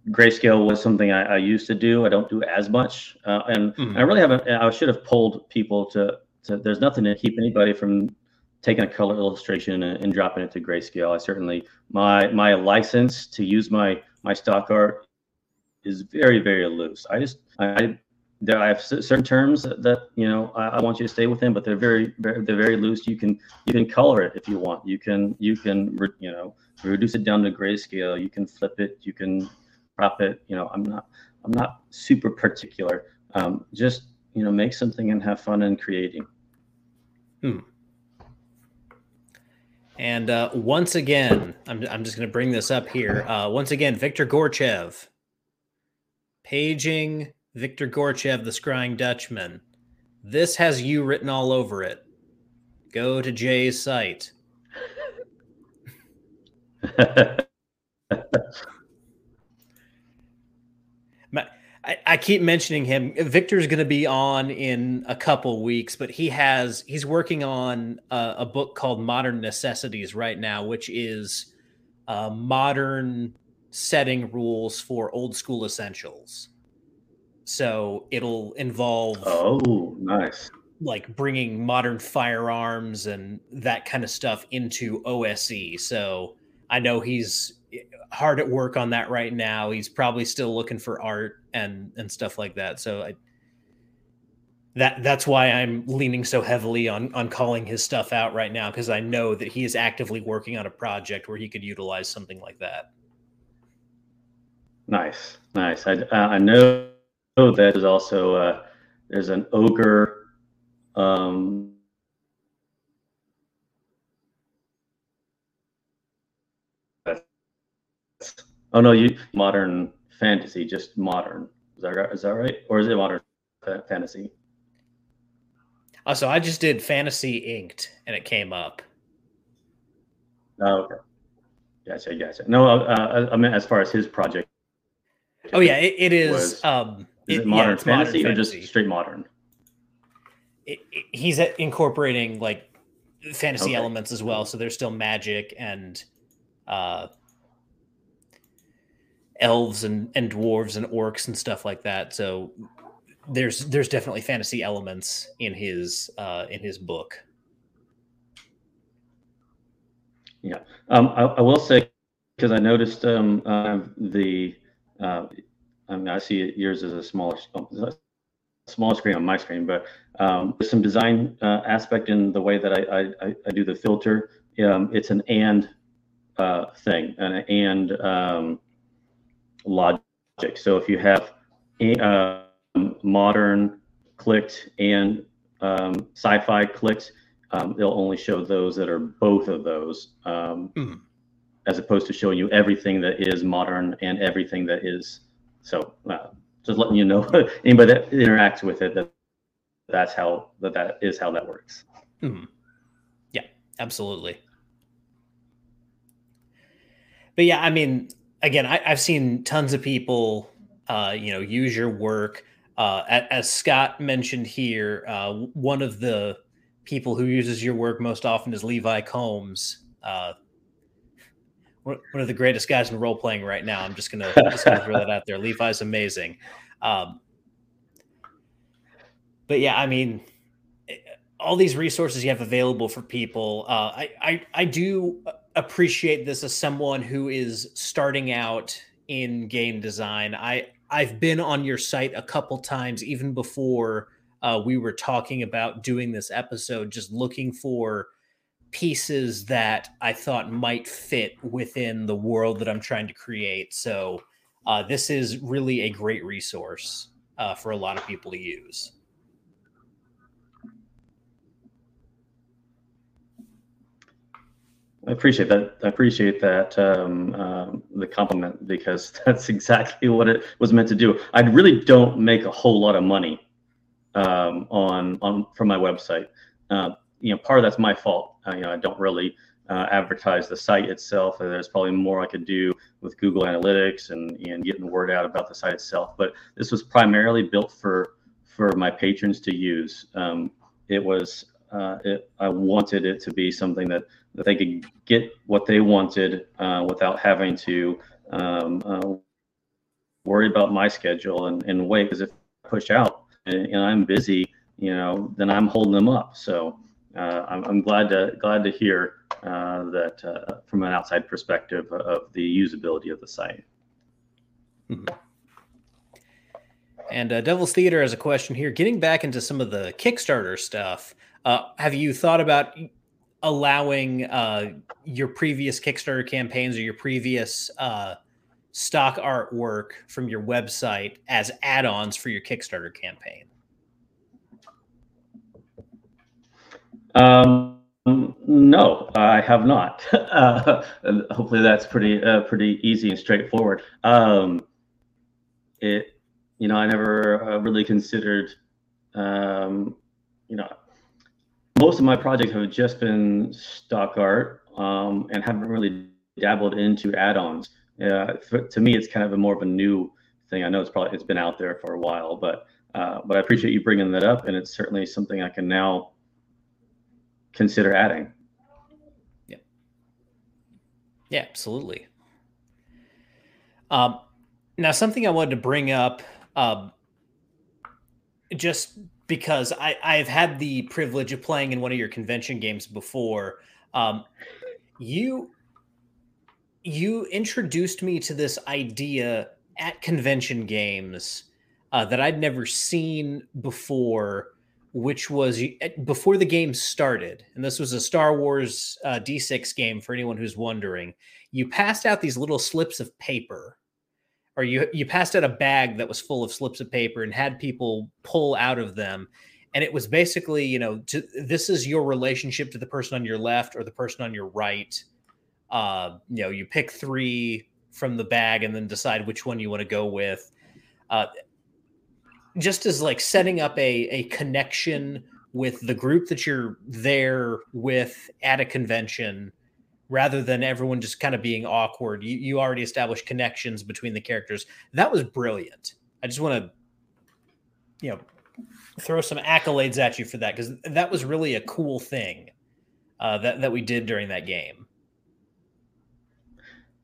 grayscale was something I, I, used to do. I don't do as much, uh, and mm-hmm. I really haven't. I should have pulled people to, to. There's nothing to keep anybody from taking a color illustration and, and, dropping it to grayscale. I certainly my my license to use my my stock art is very very loose. I just I there I have certain terms that, you know I, I, want you to stay within, but they're very, very they're very loose. You can you can color it if you want. You can you can re, you know reduce it down to grayscale. You can flip it. You can crop it. You know I'm not I'm not super particular. Um, just you know make something and have fun in creating. Hmm. And uh, once again, I'm, I'm just going to bring this up here. Uh, once again, Victor Gorchev, paging Victor Gorchev, the Scrying Dutchman. This has you written all over it. Go to Je's site. I, I keep mentioning him. Victor's going to be on in a couple weeks, but he has he's working on a, a book called Modern Necessities right now, which is uh, modern setting rules for old school essentials. So it'll involve oh, nice, like bringing modern firearms and that kind of stuff into OSE. So I know he's hard at work on that right now. He's probably still looking for art and and stuff like that. So I that that's why I'm leaning so heavily on on calling his stuff out right now because I know that he is actively working on a project where he could utilize something like that. Nice, nice. I uh, I know know that is also uh, there's an ogre. Um, oh no, you modern fantasy, just modern. Is that is that right, or is it modern fantasy? Oh, so I just did fantasy inked, and it came up. Oh, okay. Gotcha, gotcha. No, uh, I mean as far as his project. Oh yeah, it, it is. Was, um, is it, it modern yeah, fantasy modern or fantasy. just straight modern? It, it, he's incorporating like fantasy okay. elements as well. So there's still magic and uh, elves and, and dwarves and orcs and stuff like that. So there's there's definitely fantasy elements in his uh, in his book. Yeah, um, I, I, will say because I noticed um, uh, the uh, I mean, I see yours as a smaller, smaller screen on my screen, but um, there's some design uh, aspect in the way that I, I, I do the filter. Um, it's an and uh, thing, an and um, logic. So if you have uh, modern clicked and um, sci-fi clicked, um, it'll only show those that are both of those, mm. as opposed to showing you everything that is modern and everything that is so uh, just letting you know, anybody that interacts with it, that that's how that that is how that works. Mm-hmm. Yeah, absolutely. But yeah, I mean, again, I, have seen tons of people, uh, you know, use your work. Uh, as Scott mentioned here, uh, one of the people who uses your work most often is Levi Combs. One of the greatest guys in role playing right now. I'm just gonna, just gonna throw that out there. Levi's amazing. Um, but yeah, I mean, all these resources you have available for people. Uh, I, I I do appreciate this as someone who is starting out in game design. I I've been on your site a couple times, even before uh, we were talking about doing this episode, just looking for pieces that I thought might fit within the world that I'm trying to create. So uh, this is really a great resource uh, for a lot of people to use. I appreciate that. I appreciate that um, um, the compliment because that's exactly what it was meant to do. I really don't make a whole lot of money um, on on from my website. Uh, you know, part of that's my fault. Uh, you know, I don't really uh, advertise the site itself. There's probably more I could do with Google Analytics and and getting the word out about the site itself. But this was primarily built for for my patrons to use. Um, it was uh, it, I wanted it to be something that, that they could get what they wanted uh, without having to um, uh, worry about my schedule and, and wait. Because if I push out and, and, I'm busy, you know, then I'm holding them up. So uh, I'm, I'm, glad to glad to hear uh, that uh, from an outside perspective of the usability of the site. Mm-hmm. And Devil's Theater has a question here. Getting back into some of the Kickstarter stuff, uh, have you thought about allowing uh, your previous Kickstarter campaigns or your previous uh, stock artwork from your website as add-ons for your Kickstarter campaign? Um, no, I have not. Uh, hopefully, that's pretty uh, pretty easy and straightforward. Um, it, you know, I never uh, really considered, um, you know, most of my projects have just been stock art um, and haven't really dabbled into add-ons. Uh, to me, it's kind of a more of a new thing. I know it's probably it's been out there for a while, but uh, but I appreciate you bringing that up, and it's certainly something I can now consider adding. Yeah. Yeah, absolutely. Um, now, something I wanted to bring up, um, just because I, I've had the privilege of playing in one of your convention games before. Um, you you introduced me to this idea at convention games uh, that I'd never seen before, which was before the game started, and this was a Star Wars uh, D6 game for anyone who's wondering. You passed out these little slips of paper or you you passed out a bag that was full of slips of paper and had people pull out of them and it was basically you know to, this is your relationship to the person on your left or the person on your right uh, you know you pick three from the bag and then decide which one you want to go with uh, just as like setting up a, a connection with the group that you're there with at a convention rather than everyone just kind of being awkward. You, you already established connections between the characters. That was brilliant. I just want to, you know, throw some accolades at you for that because that was really a cool thing uh, that that we did during that game.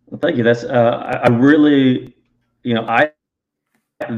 Well, thank you. That's uh, I really, you know, I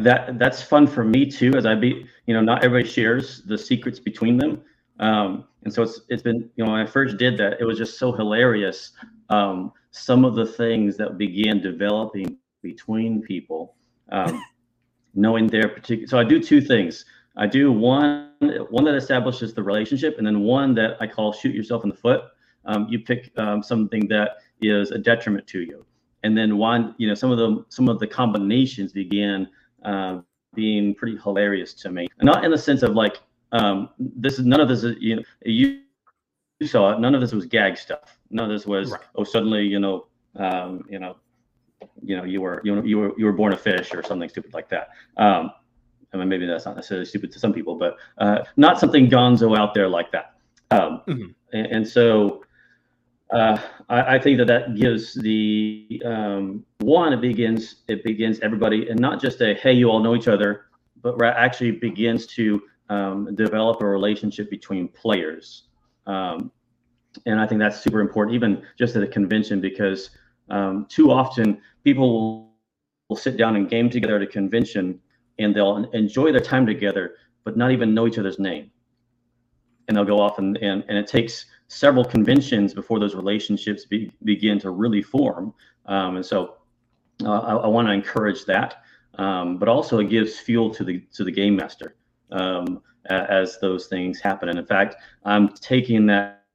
that that's fun for me too. As I be, you know, not everybody shares the secrets between them. Um, and so it's it's been you know when I first did that, it was just so hilarious. Um, some of the things that began developing between people, um, knowing their particular. So I do two things. I do one one that establishes the relationship, and then one that I call shoot yourself in the foot. Um, you pick um, something that is a detriment to you, and then one you know some of the some of the combinations began uh, being pretty hilarious to me, not in the sense of like um, this is none of this is you know you, you saw it. None of this was gag stuff. None of this was right. oh suddenly you know um, you know you know you were you know you were you were born a fish or something stupid like that. Um, I mean maybe that's not necessarily stupid to some people, but uh, not something gonzo out there like that. Um, mm-hmm. and, and, so uh, I, I, think that that gives the um, one it begins it begins everybody and not just a hey you all know each other, but actually begins to um, develop a relationship between players. Um, and I think that's super important, even just at a convention, because um, too often people will, sit down and game together at a convention and they'll enjoy their time together. but not even know each other's name. And they'll go off and, and, and it takes several conventions before those relationships be, begin to really form. Um, and so uh, I, I want to encourage that, um, but also it gives fuel to the to the game master um, as those things happen. And in fact, I'm taking that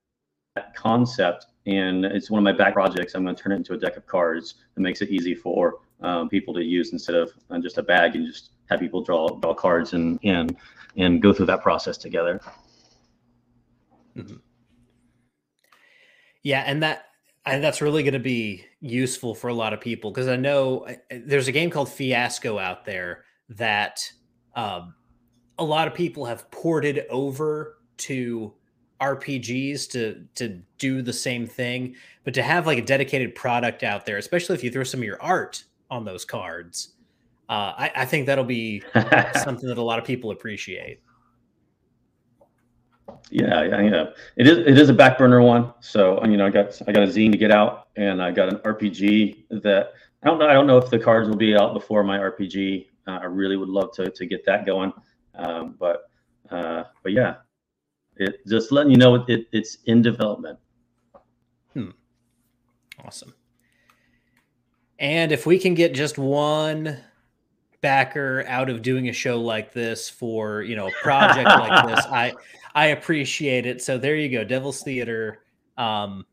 concept and it's one of my back projects. I'm going to turn it into a deck of cards that makes it easy for um, people to use instead of uh, just a bag and just have people draw draw cards and and and go through that process together. Mm-hmm. Yeah, and that and that's really going to be useful for a lot of people because I know there's a game called Fiasco out there that um, a lot of people have ported over to RPGs to to do the same thing, but to have like a dedicated product out there, especially if you throw some of your art on those cards, uh, I, I think that'll be something that a lot of people appreciate. Yeah, yeah, yeah. It is it is a back burner one. So you know, I got I got a zine to get out, and I got an RPG that I don't know. I don't know if the cards will be out before my RPG. Uh, I really would love to to get that going. Um, but uh, but yeah, it just letting you know it, it it's in development. Hmm. Awesome. And if we can get just one backer out of doing a show like this for you know a project like this i i appreciate it. So there you go devil's theater. Um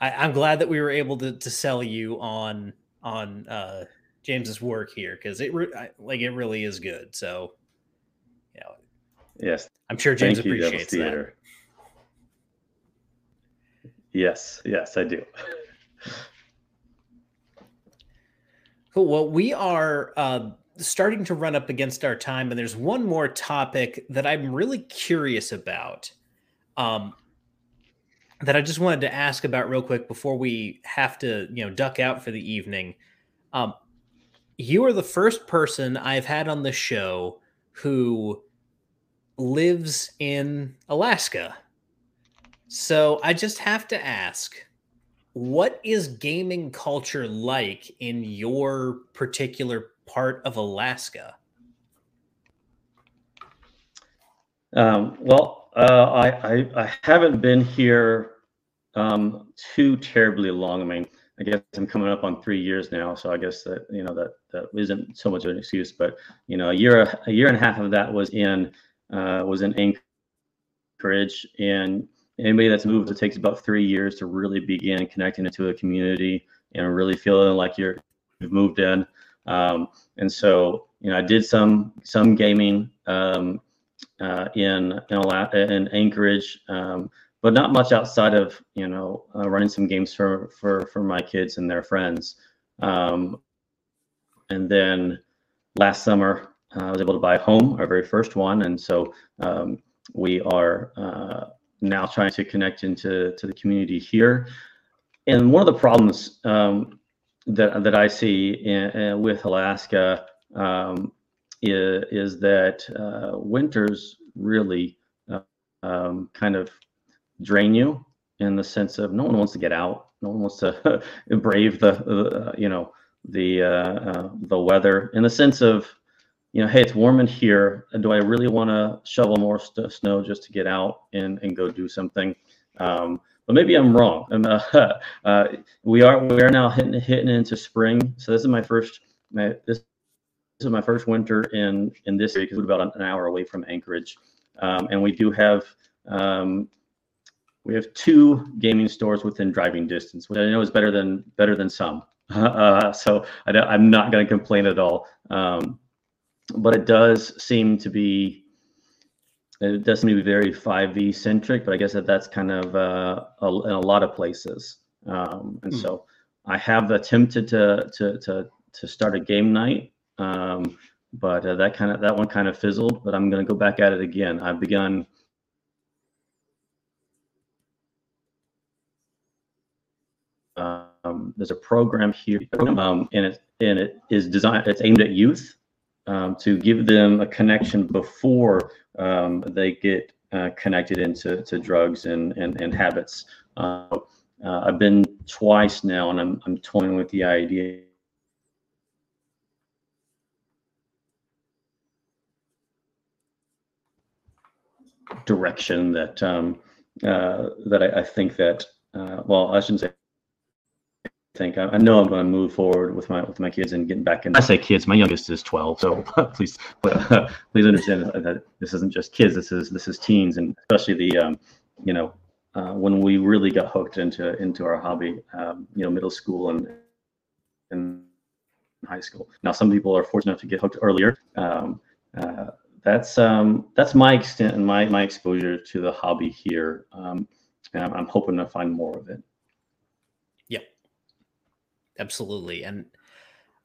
I, i'm glad that we were able to to sell you on on uh james's work here because it re- like it really is good. So yeah yes. I'm sure james Thank appreciates you, that yes yes i do. Cool. Well, we are uh, starting to run up against our time, and there's one more topic that I'm really curious about um, that I just wanted to ask about real quick before we have to, you know, duck out for the evening. Um, you are the first person I've had on the show who lives in Alaska. So I just have to ask what is gaming culture like in your particular part of Alaska? Um, well, uh, I, I, I haven't been here um, too terribly long. I mean, I guess I'm coming up on three years now, so I guess that you know that that isn't so much of an excuse. But you know, a year a year and a half of that was in uh, was in Anchorage, and anybody that's moved, it takes about three years to really begin connecting into a community and really feeling like you're you've moved in. Um, and so, you know, I did some some gaming um, uh, in in, in Anchorage, um, but not much outside of you know uh, running some games for for for my kids and their friends. Um, and then last summer, uh, I was able to buy a home, our very first one, and so um, we are uh, now trying to connect into to the community here. And one of the problems um, that that I see in, with Alaska um, is, is that uh, winters really uh, um, kind of drain you in the sense of no one wants to get out, no one wants to brave the, the you know the uh, uh, the weather in the sense of you know, hey, it's warm in here. Do I really want to shovel more st- snow just to get out and, and go do something? Um, but maybe I'm wrong. uh, uh, we are we are now hitting hitting into spring. So this is my first my, this, this is my first winter in in this area because we're about an hour away from Anchorage, um, and we do have um, we have two gaming stores within driving distance, which I know is better than better than some. Uh, so I, am not going to complain at all. Um, but it does seem to be it does seem to be very 5e centric but i guess that that's kind of uh, a, in a lot of places. Um, and mm. so i have attempted to to to to start a game night um, but uh, that kind of that one kind of fizzled but i'm going to go back at it again. I've begun um, there's a program here um, and it and it is designed it's aimed at youth um, to give them a connection before um, they get uh, connected into to drugs and, and, and habits. Uh, uh, I've been twice now, and I'm, I'm toying with the idea direction that um, uh, that I, I, think that uh, well I shouldn't say think I, I know I'm going to move forward with my with my kids and getting back in. I say kids, my youngest is 12, so please please understand that this isn't just kids. This is this is teens, and especially the um, you know uh, when we really got hooked into into our hobby, um, you know, middle school and and high school. Now, some people are fortunate enough to get hooked earlier. Um, uh, that's um, that's my extent and my my exposure to the hobby here. Um, and I'm, I'm hoping to find more of it. Absolutely. And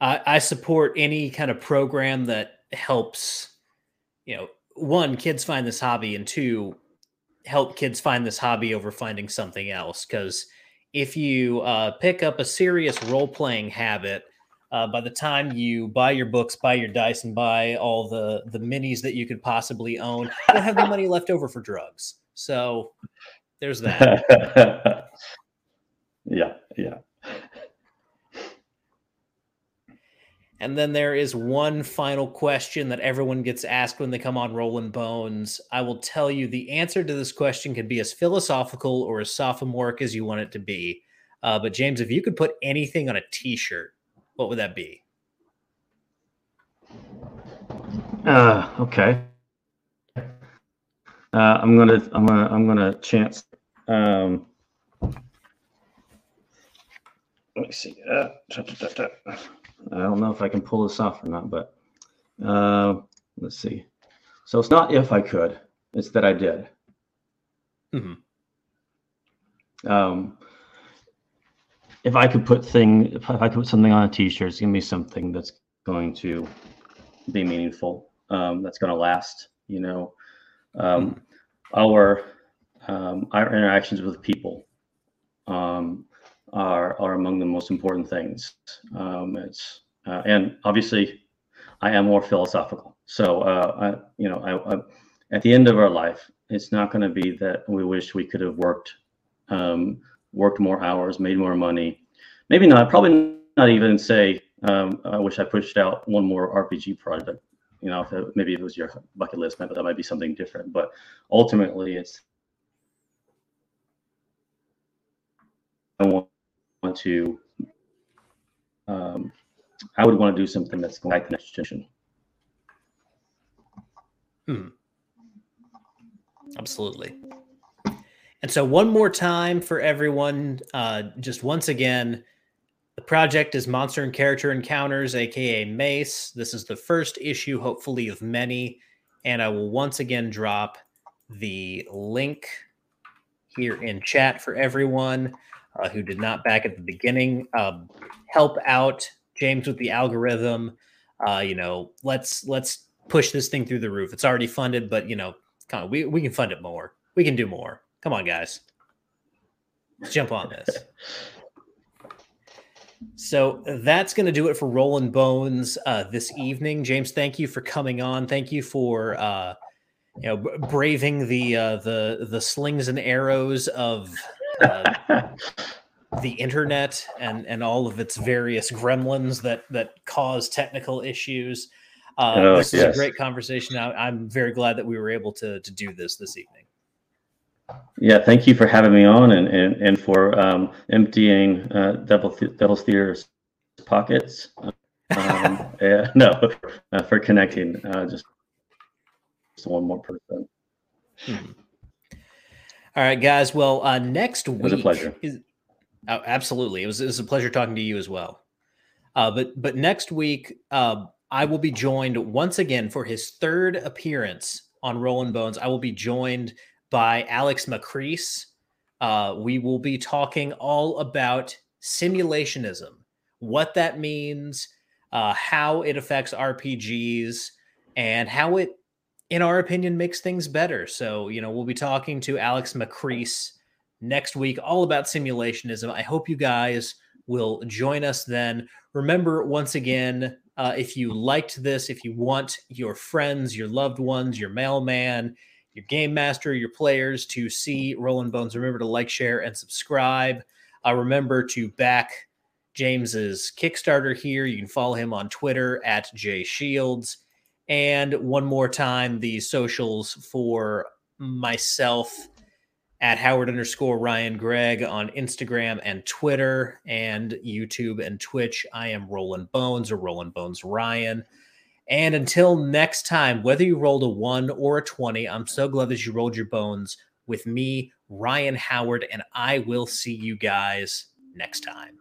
I, I support any kind of program that helps. You know, one, kids find this hobby, and two, help kids find this hobby over finding something else. Because if you uh, pick up a serious role playing habit, uh, by the time you buy your books, buy your dice, and buy all the the minis that you could possibly own, you don't have any money left over for drugs. So there's that. yeah, yeah. And then there is one final question that everyone gets asked when they come on Rollin' Bones. I will tell you the answer to this question can be as philosophical or as sophomoric as you want it to be. Uh, but James, if you could put anything on a T-shirt, what would that be? Uh, okay. Uh, I'm gonna, I'm gonna, I'm gonna chance. Um, let me see. Uh, I don't know if I can pull this off or not, but uh, let's see. So it's not if I could, it's that I did. Mm-hmm. Um, if I could put thing, if I could put something on a T-shirt, it's gonna be something that's going to be meaningful. Um, that's gonna last. You know, um, mm-hmm. our um, our interactions with people. Um, are are among the most important things. Um, it's uh, and obviously, I am more philosophical. So uh, I, you know, I, I, at the end of our life, it's not going to be that we wish we could have worked um, worked more hours, made more money. Maybe not. Probably not even say um, I wish I pushed out one more RPG project. You know, if it, maybe if it was your bucket list, maybe that might be something different. But ultimately, it's I want want to, um, I would want to do something that's like the next generation. Hmm. Absolutely. And so, one more time for everyone, uh, just once again, the project is Monster and Character Encounters, aka Mace. This is the first issue, hopefully, of many. And I will once again drop the link here in chat for everyone uh, who did not back at the beginning. Um, help out James with the algorithm. Uh, you know, let's let's push this thing through the roof. It's already funded, but you know, come on, we, we can fund it more. We can do more. Come on, guys. Let's jump on this. So that's going to do it for Rollin' Bones uh, this evening. James, thank you for coming on. Thank you for uh, you know braving the uh, the the slings and arrows of uh, the internet and and all of its various gremlins that that cause technical issues. Uh, oh, this is yes. a great conversation. I, am very glad that we were able to to do this this evening. Yeah, thank you for having me on and and, and for um, emptying uh, Devil Th- Devil's Theater's pockets. Um, yeah, no, uh, for connecting uh, just, just one more person. Mm-hmm. All right, guys. Well, uh, next week it was a pleasure. Is, oh, absolutely, it was, it was a pleasure talking to you as well. Uh, but but next week, uh, I will be joined once again for his third appearance on Rollin' Bones. I will be joined by Alex Macrease. Uh, we will be talking all about simulationism, what that means, uh, how it affects RPGs, and how it in our opinion, makes things better. So, you know, we'll be talking to Alex Macrease next week all about simulationism. I hope you guys will join us then. Remember, once again, uh, if you liked this, if you want your friends, your loved ones, your mailman, your game master, your players to see Rollin' Bones, remember to like, share, and subscribe. Uh, remember to back James's Kickstarter here. You can follow him on Twitter at Je Shields. And one more time, the socials for myself at Howard underscore Ryan Gregg on Instagram and Twitter and YouTube and Twitch. I am Rollin' Bones or Rollin' Bones Ryan. And until next time, whether you rolled a one or a 20, I'm so glad that you rolled your bones with me, Ryan Howard, and I will see you guys next time.